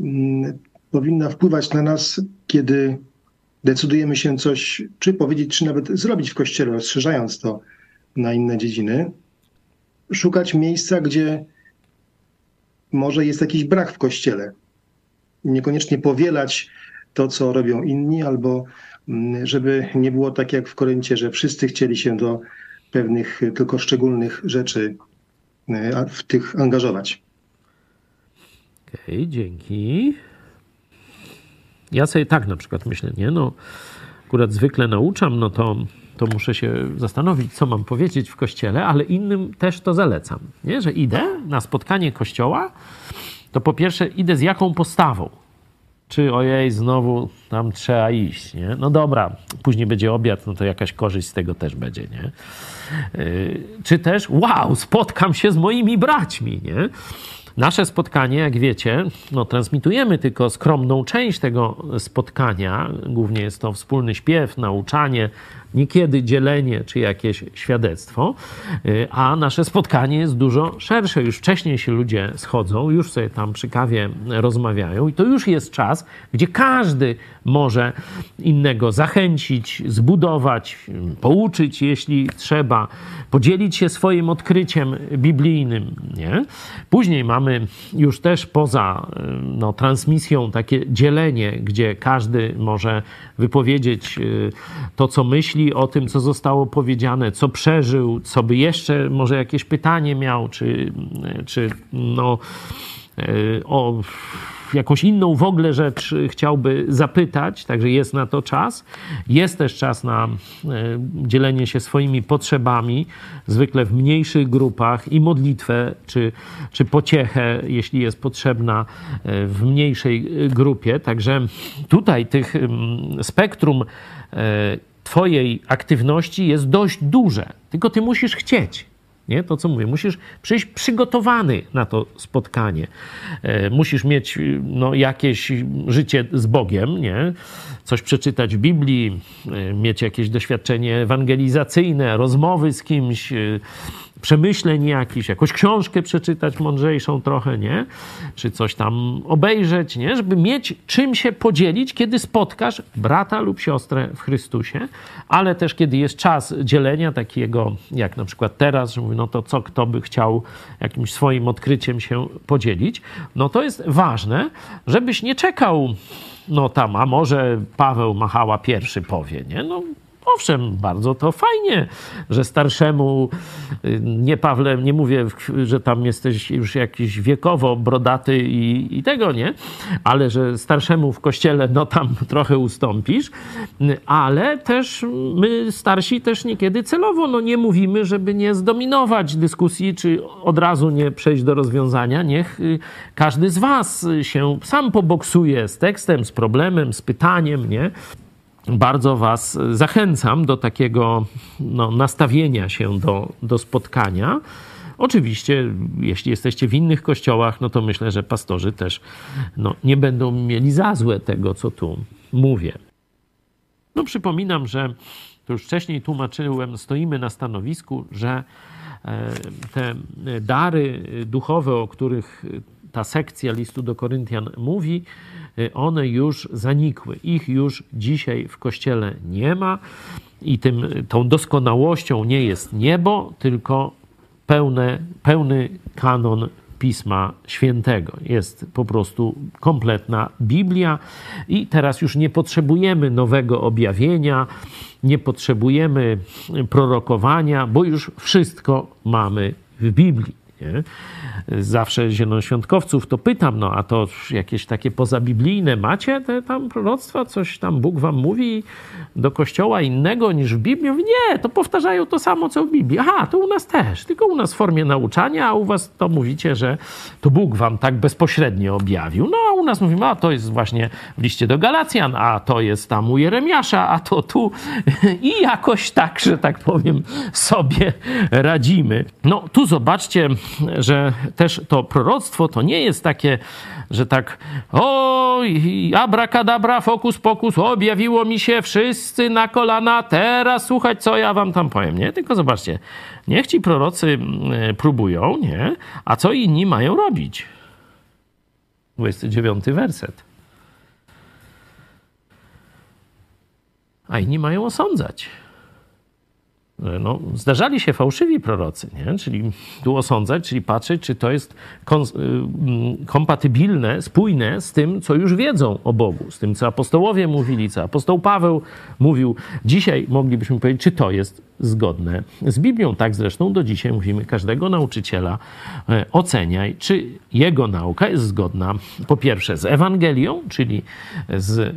mm, powinna wpływać na nas, kiedy decydujemy się coś, czy powiedzieć, czy nawet zrobić w kościele, rozszerzając to na inne dziedziny. Szukać miejsca, gdzie może jest jakiś brak w kościele. Niekoniecznie powielać to, co robią inni, albo Mm, żeby nie było tak jak w Koryncie, że wszyscy chcieli się do pewnych tylko szczególnych rzeczy w tych angażować. Okej, okay, dzięki. Ja sobie tak na przykład myślę, nie? No, akurat zwykle nauczam, no to, to muszę się zastanowić, co mam powiedzieć w kościele, ale innym też to zalecam, nie? Że idę na spotkanie kościoła, to po pierwsze idę z jaką postawą? Czy ojej, znowu tam trzeba iść, nie? No dobra, później będzie obiad, no to jakaś korzyść z tego też będzie, nie? Yy, czy też, wow, spotkam się z moimi braćmi, nie? Nasze spotkanie, jak wiecie, no, transmitujemy tylko skromną część tego spotkania. Głównie jest to wspólny śpiew, nauczanie, niekiedy dzielenie czy jakieś świadectwo, y, a nasze spotkanie jest dużo szersze. Już wcześniej się ludzie schodzą, już sobie tam przy kawie rozmawiają i to już jest czas, gdzie każdy może innego zachęcić, zbudować, pouczyć, jeśli trzeba, podzielić się swoim odkryciem biblijnym. Nie? Później mamy już też poza y, no, transmisją takie dzielenie, gdzie każdy może wypowiedzieć y, to, co myśli o tym, co zostało powiedziane, co przeżył, co by jeszcze może jakieś pytanie miał, czy, czy no, y, o jakąś inną w ogóle rzecz chciałby zapytać, także jest na to czas. Jest też czas na y, dzielenie się swoimi potrzebami, zwykle w mniejszych grupach i modlitwę, czy, czy pociechę, jeśli jest potrzebna w mniejszej grupie. Także tutaj tych spektrum Twojej aktywności jest dość duże, tylko Ty musisz chcieć. Nie? To co mówię, musisz przyjść przygotowany na to spotkanie. E, musisz mieć no, jakieś życie z Bogiem, nie? coś przeczytać w Biblii, e, mieć jakieś doświadczenie ewangelizacyjne, rozmowy z kimś, e, przemyśleń jakichś, jakąś książkę przeczytać mądrzejszą trochę, nie? Czy coś tam obejrzeć, nie? Żeby mieć czym się podzielić, kiedy spotkasz brata lub siostrę w Chrystusie, ale też kiedy jest czas dzielenia takiego, jak na przykład teraz, że mówi, no to co kto by chciał jakimś swoim odkryciem się podzielić, no to jest ważne, żebyś nie czekał, no tam, a może Paweł Machała pierwszy powie, nie? No Owszem, bardzo to fajnie, że starszemu, y, nie Pawle, nie mówię, że tam jesteś już jakiś wiekowo brodaty i, i tego, nie? Ale że starszemu w kościele, no tam trochę ustąpisz, ale też my starsi też niekiedy celowo, no nie mówimy, żeby nie zdominować dyskusji, czy od razu nie przejść do rozwiązania. Niech y, każdy z was się sam poboksuje z tekstem, z problemem, z pytaniem, nie? Bardzo Was zachęcam do takiego no, nastawienia się do, do spotkania. Oczywiście, jeśli jesteście w innych kościołach, no to myślę, że pastorzy też no, nie będą mieli za złe tego, co tu mówię. No, przypominam, że to już wcześniej tłumaczyłem, stoimy na stanowisku, że e, te dary duchowe, o których ta sekcja listu do Koryntian mówi, one już zanikły. Ich już dzisiaj w kościele nie ma i tym, tą doskonałością nie jest niebo, tylko pełne, pełny kanon Pisma Świętego. Jest po prostu kompletna Biblia i teraz już nie potrzebujemy nowego objawienia, nie potrzebujemy prorokowania, bo już wszystko mamy w Biblii. Nie? Zawsze zielonoświątkowców, to pytam, no a to jakieś takie pozabiblijne macie te tam proroctwa, coś tam Bóg wam mówi do kościoła innego niż w Biblii? Nie, to powtarzają to samo, co w Biblii. Aha, to u nas też, tylko u nas w formie nauczania, a u was to mówicie, że to Bóg wam tak bezpośrednio objawił. No a u nas mówimy, a to jest właśnie w liście do Galacjan, a to jest tam u Jeremiasza, a to tu i jakoś tak, że tak powiem, sobie radzimy. No tu zobaczcie, że też to proroctwo to nie jest takie, że tak oj, abrakadabra, fokus pokus, objawiło mi się wszyscy na kolana, teraz słuchać, co ja wam tam powiem, nie? Tylko zobaczcie, niech ci prorocy mm, próbują, nie? A co inni mają robić? 29 werset. A inni mają osądzać no, zdarzali się fałszywi prorocy, nie? czyli tu osądzać, czyli patrzeć, czy to jest y, mm, kompatybilne, spójne z tym, co już wiedzą o Bogu, z tym, co apostołowie mówili, co apostoł Paweł mówił. Dzisiaj moglibyśmy powiedzieć, czy to jest zgodne z Biblią. Tak zresztą do dzisiaj mówimy każdego nauczyciela e, oceniaj, czy jego nauka jest zgodna po pierwsze z Ewangelią, czyli z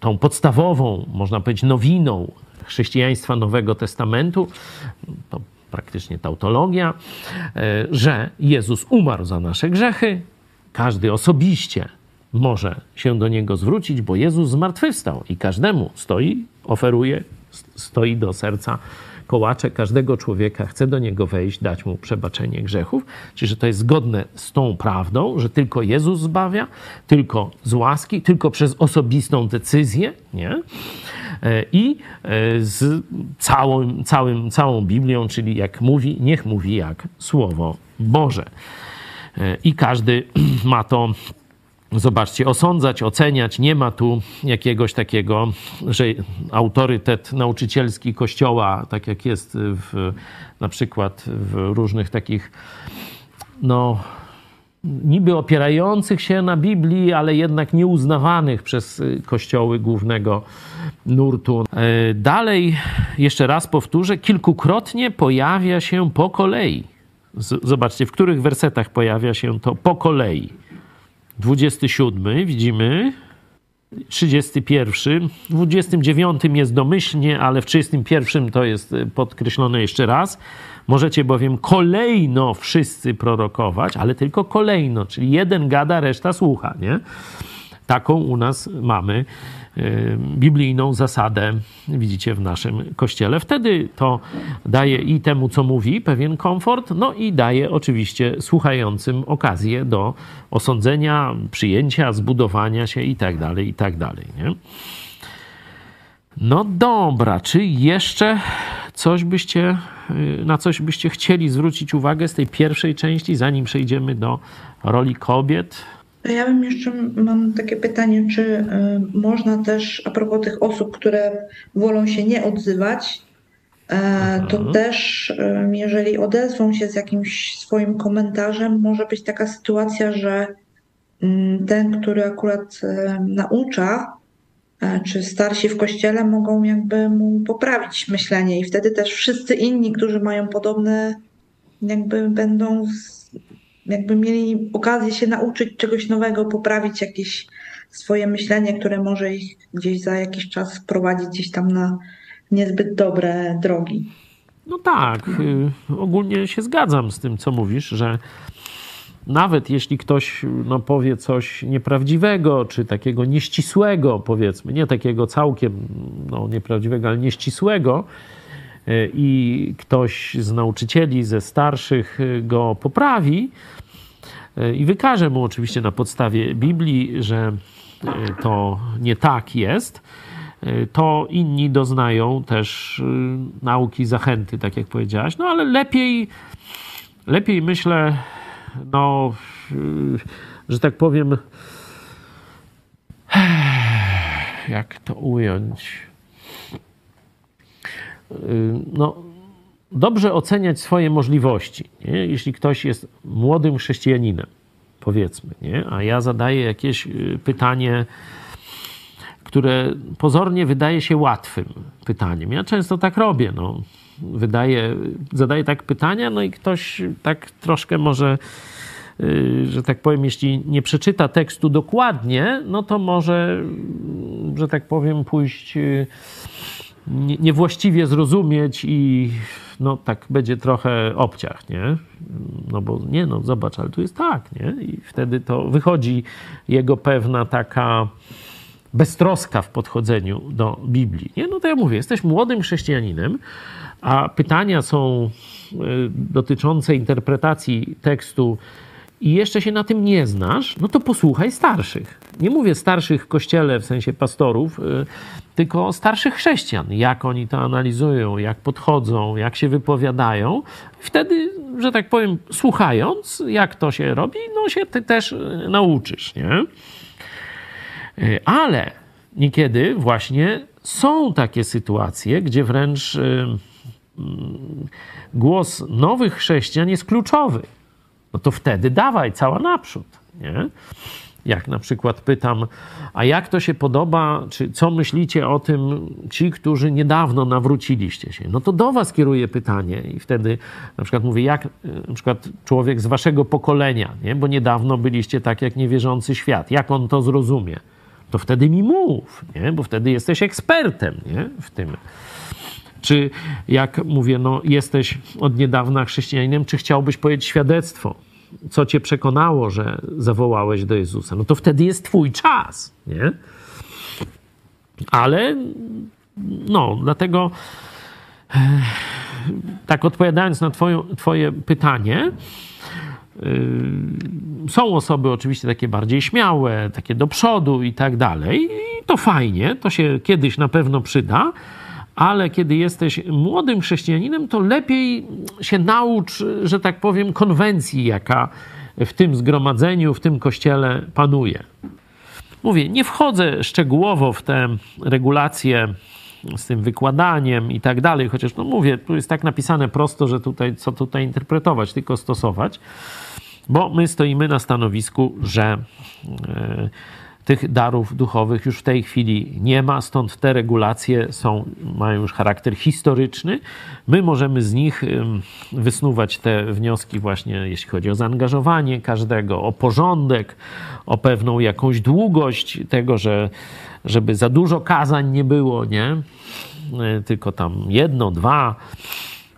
tą podstawową, można powiedzieć, nowiną chrześcijaństwa Nowego Testamentu, to praktycznie tautologia, e, że Jezus umarł za nasze grzechy. Każdy osobiście może się do Niego zwrócić, bo Jezus zmartwychwstał i każdemu stoi, oferuje, stoi do serca kołacze każdego człowieka, chce do niego wejść, dać mu przebaczenie grzechów. Czyli, że to jest zgodne z tą prawdą, że tylko Jezus zbawia, tylko z łaski, tylko przez osobistą decyzję, nie? E, i e, z całą, całym, całą Biblią, czyli jak mówi, niech mówi jak Słowo Boże. E, I każdy ma to zobaczcie, osądzać, oceniać. Nie ma tu jakiegoś takiego, że autorytet nauczycielski Kościoła, tak jak jest w, na przykład w różnych takich, no, niby opierających się na Biblii, ale jednak nieuznawanych przez kościoły głównego nurtu. E, dalej, jeszcze raz powtórzę, kilkukrotnie pojawia się po kolei. Zobaczcie, w których wersetach pojawia się to po kolei. 27 widzimy, 31, 29 jest domyślnie, ale w 31 to jest podkreślone jeszcze raz. Możecie bowiem kolejno wszyscy prorokować, ale tylko kolejno, czyli jeden gada, reszta słucha, nie? Taką u nas mamy y, biblijną zasadę, widzicie, w naszym kościele. Wtedy to daje i temu, co mówi, pewien komfort, no i daje oczywiście słuchającym okazję do osądzenia, przyjęcia, zbudowania się i tak dalej, i tak dalej. Nie? No dobra, czy jeszcze coś byście, y, na coś byście chcieli zwrócić uwagę z tej pierwszej części, zanim przejdziemy do roli kobiet? Ja bym jeszcze mam takie pytanie, czy y, można też a propos tych osób, które wolą się nie odzywać, e, to mhm. też y, jeżeli odezwą się z jakimś swoim komentarzem, może być taka sytuacja, że ten, który akurat naucza, czy starsi w kościele mogą jakby mu poprawić myślenie i wtedy też wszyscy inni, którzy mają podobne, jakby będą jakby mieli okazję się nauczyć czegoś nowego, poprawić jakieś swoje myślenie, które może ich gdzieś za jakiś czas prowadzić gdzieś tam na niezbyt dobre drogi. No tak, y, ogólnie się zgadzam z tym, co mówisz, że nawet jeśli ktoś no, powie coś nieprawdziwego, czy takiego nieścisłego, powiedzmy, nie takiego całkiem no, nieprawdziwego, ale nieścisłego, y, i ktoś z nauczycieli, ze starszych go poprawi y, i wykaże mu oczywiście na podstawie Biblii, że to nie tak jest, to inni doznają też nauki, zachęty, tak jak powiedziałaś. No ale lepiej, lepiej myślę, no, że tak powiem, jak to ująć? No, dobrze oceniać swoje możliwości. Nie? Jeśli ktoś jest młodym chrześcijaninem, powiedzmy, nie? a ja zadaję jakieś y, pytanie, które pozornie wydaje się łatwym pytaniem. Ja często tak robię. No. Wydaję, zadaję tak pytania, no i ktoś tak troszkę może, y, że tak powiem, jeśli nie przeczyta tekstu dokładnie, no to może, że tak powiem, pójść y, niewłaściwie zrozumieć i no tak będzie trochę obciach, nie? No bo nie, no zobacz, ale tu jest tak, nie? I wtedy to wychodzi jego pewna taka beztroska w podchodzeniu do Biblii. Nie? No to ja mówię, jesteś młodym chrześcijaninem, a pytania są y, dotyczące interpretacji tekstu i jeszcze się na tym nie znasz, no to posłuchaj starszych. Nie mówię starszych w kościele w sensie pastorów, y, tylko starszych chrześcijan, jak oni to analizują, jak podchodzą, jak się wypowiadają. Wtedy, że tak powiem, słuchając, jak to się robi, no się ty też y, nauczysz, nie? Y, ale niekiedy właśnie są takie sytuacje, gdzie wręcz mm, głos nowych chrześcijan jest kluczowy. No to wtedy dawaj cała naprzód, nie? Jak na przykład pytam, a jak to się podoba, czy co myślicie o tym ci, którzy niedawno nawróciliście się? No to do was kieruję pytanie i wtedy na przykład mówię, jak na przykład człowiek z waszego pokolenia, nie? bo niedawno byliście tak jak niewierzący świat, jak on to zrozumie? To wtedy mi mów, nie? bo wtedy jesteś ekspertem nie? w tym. Czy jak mówię, no jesteś od niedawna chrześcijaninem, czy chciałbyś powiedzieć świadectwo? Co cię przekonało, że zawołałeś do Jezusa, no to wtedy jest twój czas, nie? Ale no, dlatego e, tak odpowiadając na twoje, twoje pytanie, e, są osoby oczywiście takie bardziej śmiałe, takie do przodu i tak dalej. I to fajnie, to się kiedyś na pewno przyda, ale kiedy jesteś młodym chrześcijaninem, to lepiej się naucz, że tak powiem, konwencji, jaka w tym zgromadzeniu, w tym kościele panuje. Mówię, nie wchodzę szczegółowo w te regulacje z tym wykładaniem i tak dalej, chociaż no mówię, tu jest tak napisane prosto, że tutaj co tutaj interpretować, tylko stosować, bo my stoimy na stanowisku, że yy, tych darów duchowych już w tej chwili nie ma, stąd te regulacje są, mają już charakter historyczny. My możemy z nich wysnuwać te wnioski właśnie, jeśli chodzi o zaangażowanie każdego, o porządek, o pewną jakąś długość tego, że żeby za dużo kazań nie było, nie? E, tylko tam jedno, dwa,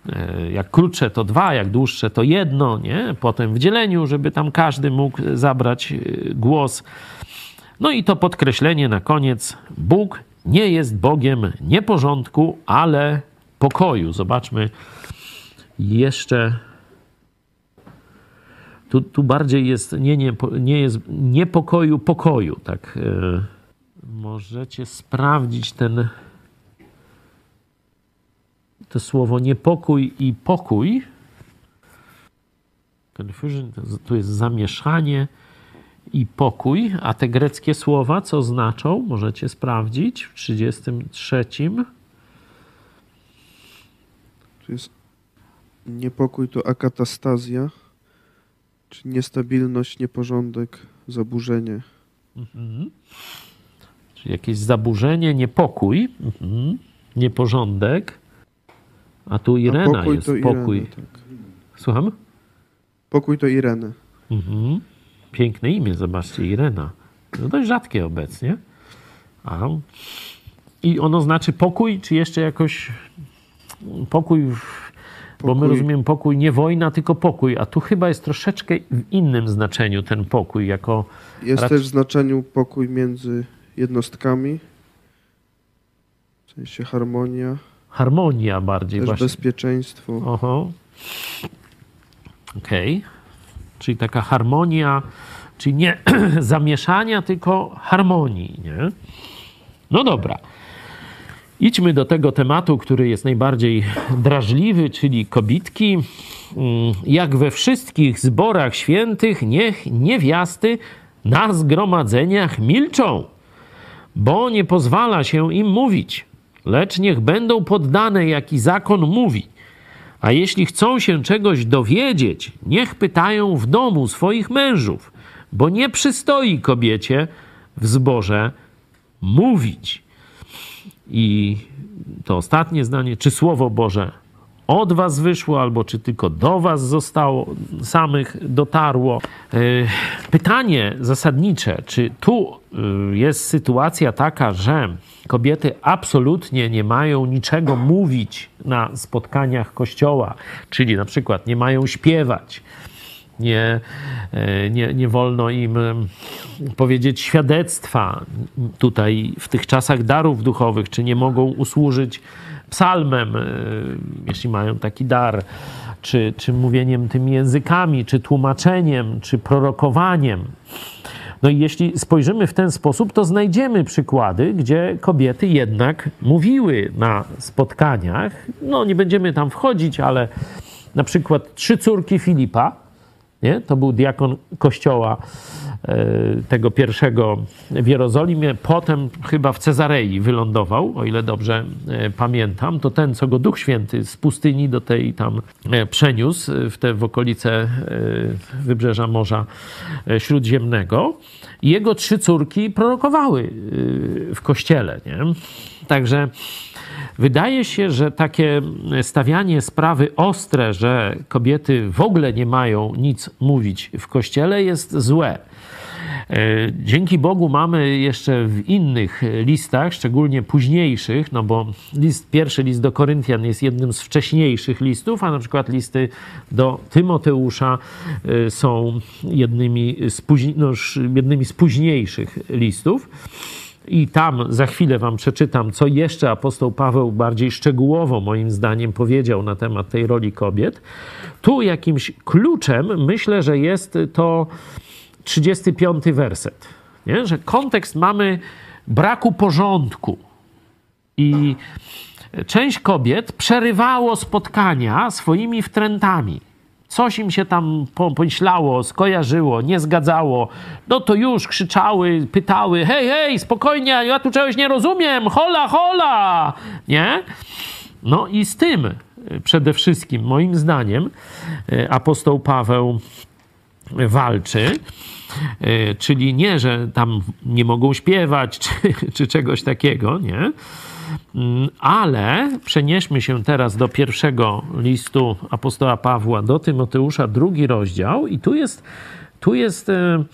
e, jak krótsze to dwa, jak dłuższe to jedno, nie? Potem w dzieleniu, żeby tam każdy mógł zabrać e, głos. No i to podkreślenie na koniec. Bóg nie jest Bogiem nieporządku, ale pokoju. Zobaczmy jeszcze. Tu, tu bardziej jest nie, nie, nie jest niepokoju, pokoju. Tak. Yy, możecie sprawdzić ten to słowo niepokój i pokój. Confusion to jest zamieszanie i pokój, a te greckie słowa co znaczą? Możecie sprawdzić w 33. Tu jest niepokój to akatastazja, czy niestabilność, nieporządek, zaburzenie. Mhm. Czyli jakieś zaburzenie, niepokój, mhm. nieporządek. A tu Irena pokój jest. to pokój. Irena, tak. Słucham? Pokój to Ireny. Mhm. Piękne imię, zobaczcie, Irena. No dość rzadkie obecnie. A. I ono znaczy pokój, czy jeszcze jakoś pokój, w... bo my Pokój. rozumiemy pokój nie wojna, tylko pokój, a tu chyba jest troszeczkę w innym znaczeniu ten pokój, jako Jest też w znaczeniu pokój między jednostkami. W sensie harmonia, harmonia bardziej też właśnie. bezpieczeństwo. Oho. Okej. Czyli taka harmonia, czyli nie zamieszania, tylko harmonii, nie? No dobra. Idźmy do tego tematu, który jest najbardziej drażliwy, czyli kobitki. Mm, Jak we wszystkich zborach świętych, niech niewiasty na zgromadzeniach milczą, bo nie pozwala się im mówić, lecz niech będą poddane, jaki zakon mówi. A jeśli chcą się czegoś dowiedzieć, niech pytają w domu swoich mężów, bo nie przystoi kobiecie w zborze mówić. I to ostatnie zdanie, czy Słowo Boże od was wyszło, albo czy tylko do was zostało, samych dotarło. Yy, Pytanie zasadnicze, czy tu yy, jest sytuacja taka, że kobiety absolutnie nie mają niczego mówić na spotkaniach kościoła, czyli na przykład nie mają śpiewać, nie, e, nie, nie wolno im em, powiedzieć świadectwa tutaj w tych czasach darów duchowych, czy nie mogą usłużyć psalmem, e, jeśli mają taki dar, czy, czy mówieniem tymi językami, czy tłumaczeniem, czy prorokowaniem. No i jeśli spojrzymy w ten sposób, to znajdziemy przykłady, gdzie kobiety jednak mówiły na spotkaniach. No nie będziemy tam wchodzić, ale na przykład trzy córki Filipa, nie? to był diakon kościoła e, tego pierwszego w Jerozolimie, potem chyba w Cezarei wylądował, o ile dobrze e, pamiętam, to ten, co go Duch Święty z pustyni do tej tam e, przeniósł, w te w okolice wybrzeża Morza Śródziemnego. Jego trzy córki prorokowały w kościele. Nie? Także Wydaje się, że takie stawianie sprawy ostre, że kobiety w ogóle nie mają nic mówić w kościele, jest złe. E, Dzięki Bogu mamy jeszcze w innych listach, szczególnie późniejszych, no bo list, pierwszy list do Koryntian jest jednym z wcześniejszych listów, a na przykład listy do Tymoteusza e, są jednymi z, no, jednymi z późniejszych listów. I tam za chwilę Wam przeczytam, co jeszcze apostoł Paweł bardziej szczegółowo, moim zdaniem, powiedział na temat tej roli kobiet. Tu jakimś kluczem myślę, że jest to 35 werset. Nie? Że kontekst mamy braku porządku. I część kobiet przerywało spotkania swoimi wtrętami. Coś im się tam pomyślało, skojarzyło, nie zgadzało, no to już krzyczały, pytały: hej, hej, spokojnie, ja tu czegoś nie rozumiem, hola, hola, nie? No i z tym y, przede wszystkim, moim zdaniem, y, apostoł Paweł walczy. Y, Czyli nie, że tam nie mogą śpiewać, czy, czy czegoś takiego, nie? Mm, Ale przenieśmy się teraz do pierwszego listu apostoła Pawła do Tymoteusza, drugi rozdział, i tu jest, tu jest e,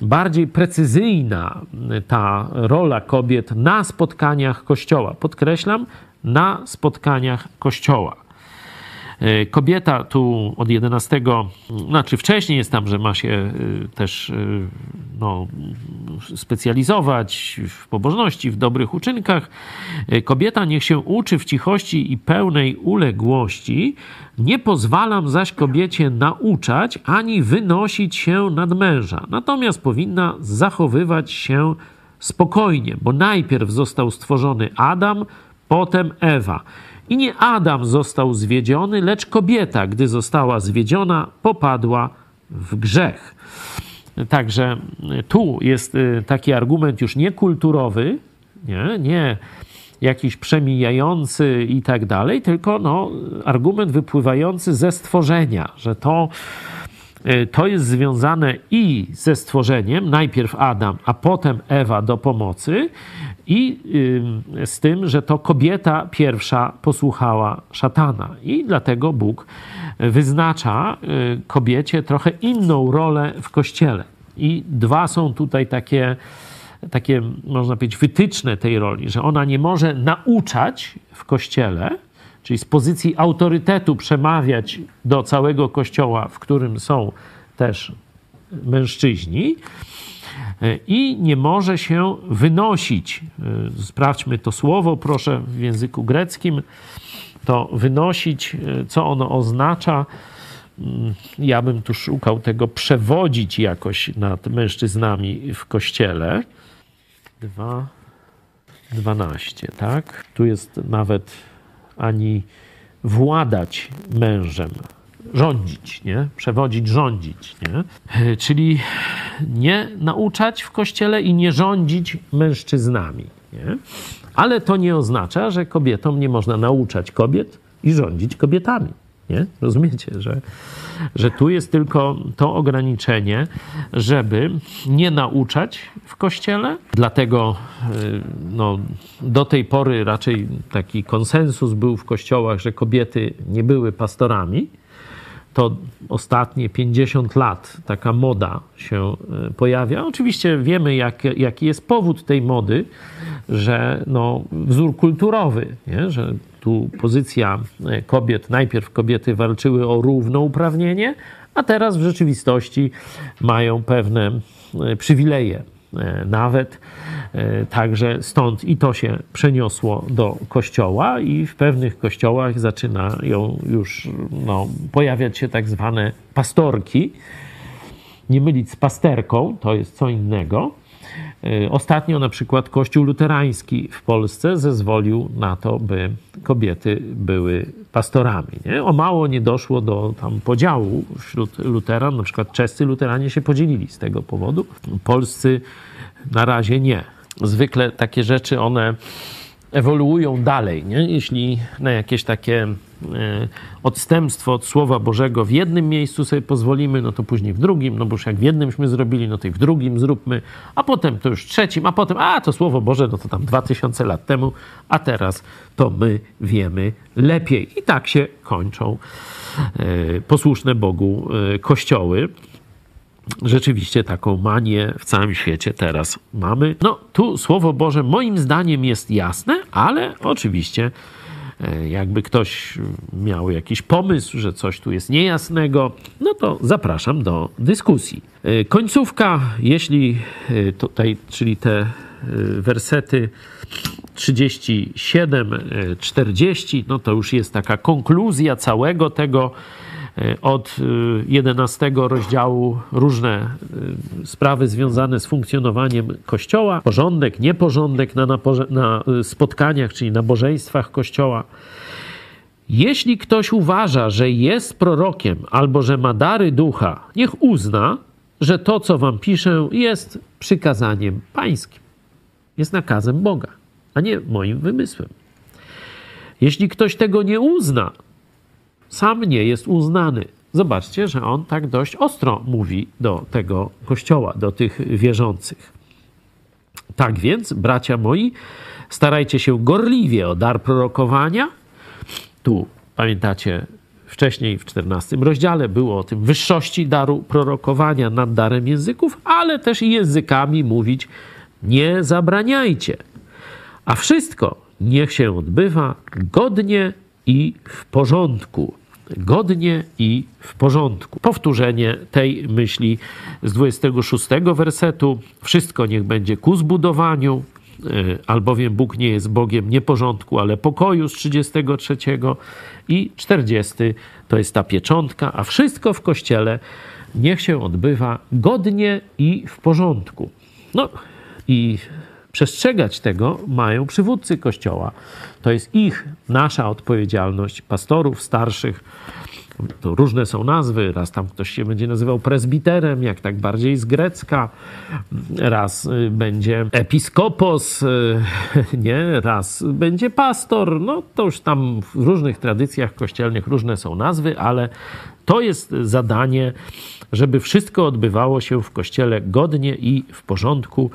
bardziej precyzyjna ta rola kobiet na spotkaniach Kościoła. Podkreślam, na spotkaniach Kościoła. E, Kobieta tu od 11, znaczy wcześniej jest tam, że ma się e, też e, no, specjalizować w pobożności, w dobrych uczynkach. Kobieta niech się uczy w cichości i pełnej uległości. Nie pozwalam zaś kobiecie nauczać ani wynosić się nad męża. Natomiast powinna zachowywać się spokojnie, bo najpierw został stworzony Adam, potem Ewa. I nie Adam został zwiedziony, lecz kobieta, gdy została zwiedziona, popadła w grzech. Także tu jest y, taki argument już nie kulturowy, nie, nie jakiś przemijający i tak dalej, tylko no, argument wypływający ze stworzenia, że to to jest związane i ze stworzeniem, najpierw Adam, a potem Ewa do pomocy, i z tym, że to kobieta pierwsza posłuchała szatana. I dlatego Bóg wyznacza y, kobiecie trochę inną rolę w kościele. I dwa są tutaj takie, takie, można powiedzieć, wytyczne tej roli, że ona nie może nauczać w kościele, czyli z pozycji autorytetu przemawiać do całego kościoła, w którym są też mężczyźni, i nie może się wynosić. Sprawdźmy to słowo, proszę, w języku greckim. To wynosić, co ono oznacza. Ja bym tu szukał tego przewodzić jakoś nad mężczyznami w kościele. Dwa, dwanaście, tak? Tu jest nawet ani władać mężem, rządzić, nie? Przewodzić, rządzić, nie? Czyli nie nauczać w kościele i nie rządzić mężczyznami, nie? Ale to nie oznacza, że kobietom nie można nauczać kobiet i rządzić kobietami. Nie? Rozumiecie, że, że tu jest tylko to ograniczenie, żeby nie nauczać w kościele. Dlatego y, no, do tej pory raczej taki konsensus był w kościołach, że kobiety nie były pastorami to ostatnie 50 lat taka moda się e, pojawia. Oczywiście wiemy, jak, jaki jest powód tej mody, że no, wzór kulturowy, nie? że tu pozycja e, kobiet, najpierw kobiety walczyły o równouprawnienie, a teraz w rzeczywistości mają pewne e, przywileje nawet. E, także stąd i to się przeniosło do kościoła, i w pewnych kościołach zaczynają już no, pojawiać się tak zwane pastorki. Nie mylić z pasterką, to jest co innego. E, ostatnio na przykład Kościół luterański w Polsce zezwolił na to, by kobiety były pastorami. Nie? O mało nie doszło do tam podziału wśród luteran, na przykład czescy luteranie się podzielili z tego powodu. Polscy na razie nie. Zwykle takie rzeczy one ewoluują dalej. Nie? Jeśli na jakieś takie E, odstępstwo od Słowa Bożego w jednym miejscu sobie pozwolimy, no to później w drugim, no bo już jak w jednymśmy zrobili, no to i w drugim zróbmy, a potem to już trzecim, a potem, a to Słowo Boże, no to tam dwa tysiące lat temu, a teraz to my wiemy lepiej. I tak się kończą e, posłuszne Bogu e, kościoły rzeczywiście taką manię w całym świecie teraz mamy. No, tu Słowo Boże moim zdaniem jest jasne, ale oczywiście E, jakby ktoś miał jakiś pomysł, że coś tu jest niejasnego, no to zapraszam do dyskusji. E, końcówka, jeśli e, tutaj, czyli te wersety 37, 40, no to już jest taka konkluzja całego tego od 11 e, rozdziału różne e, sprawy związane z funkcjonowaniem Kościoła, porządek, nieporządek na, na spotkaniach, czyli nabożeństwach Kościoła. Jeśli ktoś uważa, że jest prorokiem albo że ma dary ducha, niech uzna, że to, co wam piszę, jest przykazaniem pańskim, jest nakazem Boga, a nie moim wymysłem. Jeśli ktoś tego nie uzna, sam nie jest uznany. Zobaczcie, że on tak dość ostro mówi do tego kościoła, do tych wierzących. Tak więc, bracia moi, starajcie się gorliwie o dar prorokowania. Tu pamiętacie, wcześniej w XIV rozdziale było o tym wyższości daru prorokowania nad darem języków, ale też i językami mówić nie zabraniajcie. A wszystko niech się odbywa godnie i w porządku godnie i w porządku. Powtórzenie tej myśli z 26 wersetu. Wszystko niech będzie ku zbudowaniu, e, albowiem Bóg nie jest Bogiem nieporządku, ale pokoju z 33 i 40 to jest ta pieczątka, a wszystko w kościele niech się odbywa godnie i w porządku. No i przestrzegać tego mają przywódcy Kościoła. To jest ich, nasza odpowiedzialność, pastorów, starszych, to różne są nazwy, raz tam ktoś się będzie nazywał prezbiterem, jak tak bardziej z grecka, raz y, będzie episkopos, y, nie, raz będzie pastor, no to już tam w różnych tradycjach kościelnych różne są nazwy, ale to jest zadanie, żeby wszystko odbywało się w kościele godnie i w porządku.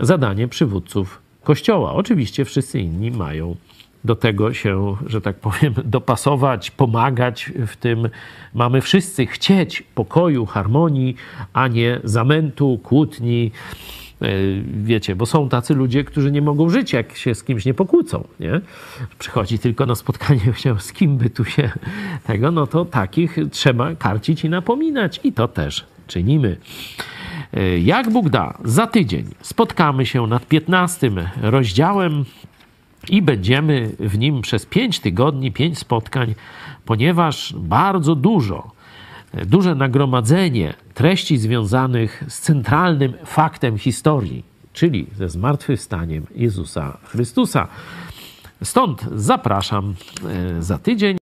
Zadanie przywódców kościoła. Oczywiście wszyscy inni mają do tego się, że tak powiem, dopasować, pomagać w tym. Mamy wszyscy chcieć pokoju, harmonii, a nie zamętu, kłótni. E, Wiecie, bo są tacy ludzie, którzy nie mogą żyć, jak się z kimś nie pokłócą. Nie? Przychodzi tylko na spotkanie, chciał, z kim by tu się tego, no to takich trzeba karcić i napominać, i to też czynimy. E, Jak Bóg da, za tydzień spotkamy się nad 15 rozdziałem i będziemy w nim przez pięć tygodni, pięć spotkań, ponieważ bardzo dużo, duże nagromadzenie treści związanych z centralnym faktem historii, czyli ze zmartwychwstaniem Jezusa Chrystusa. Stąd zapraszam e, za tydzień.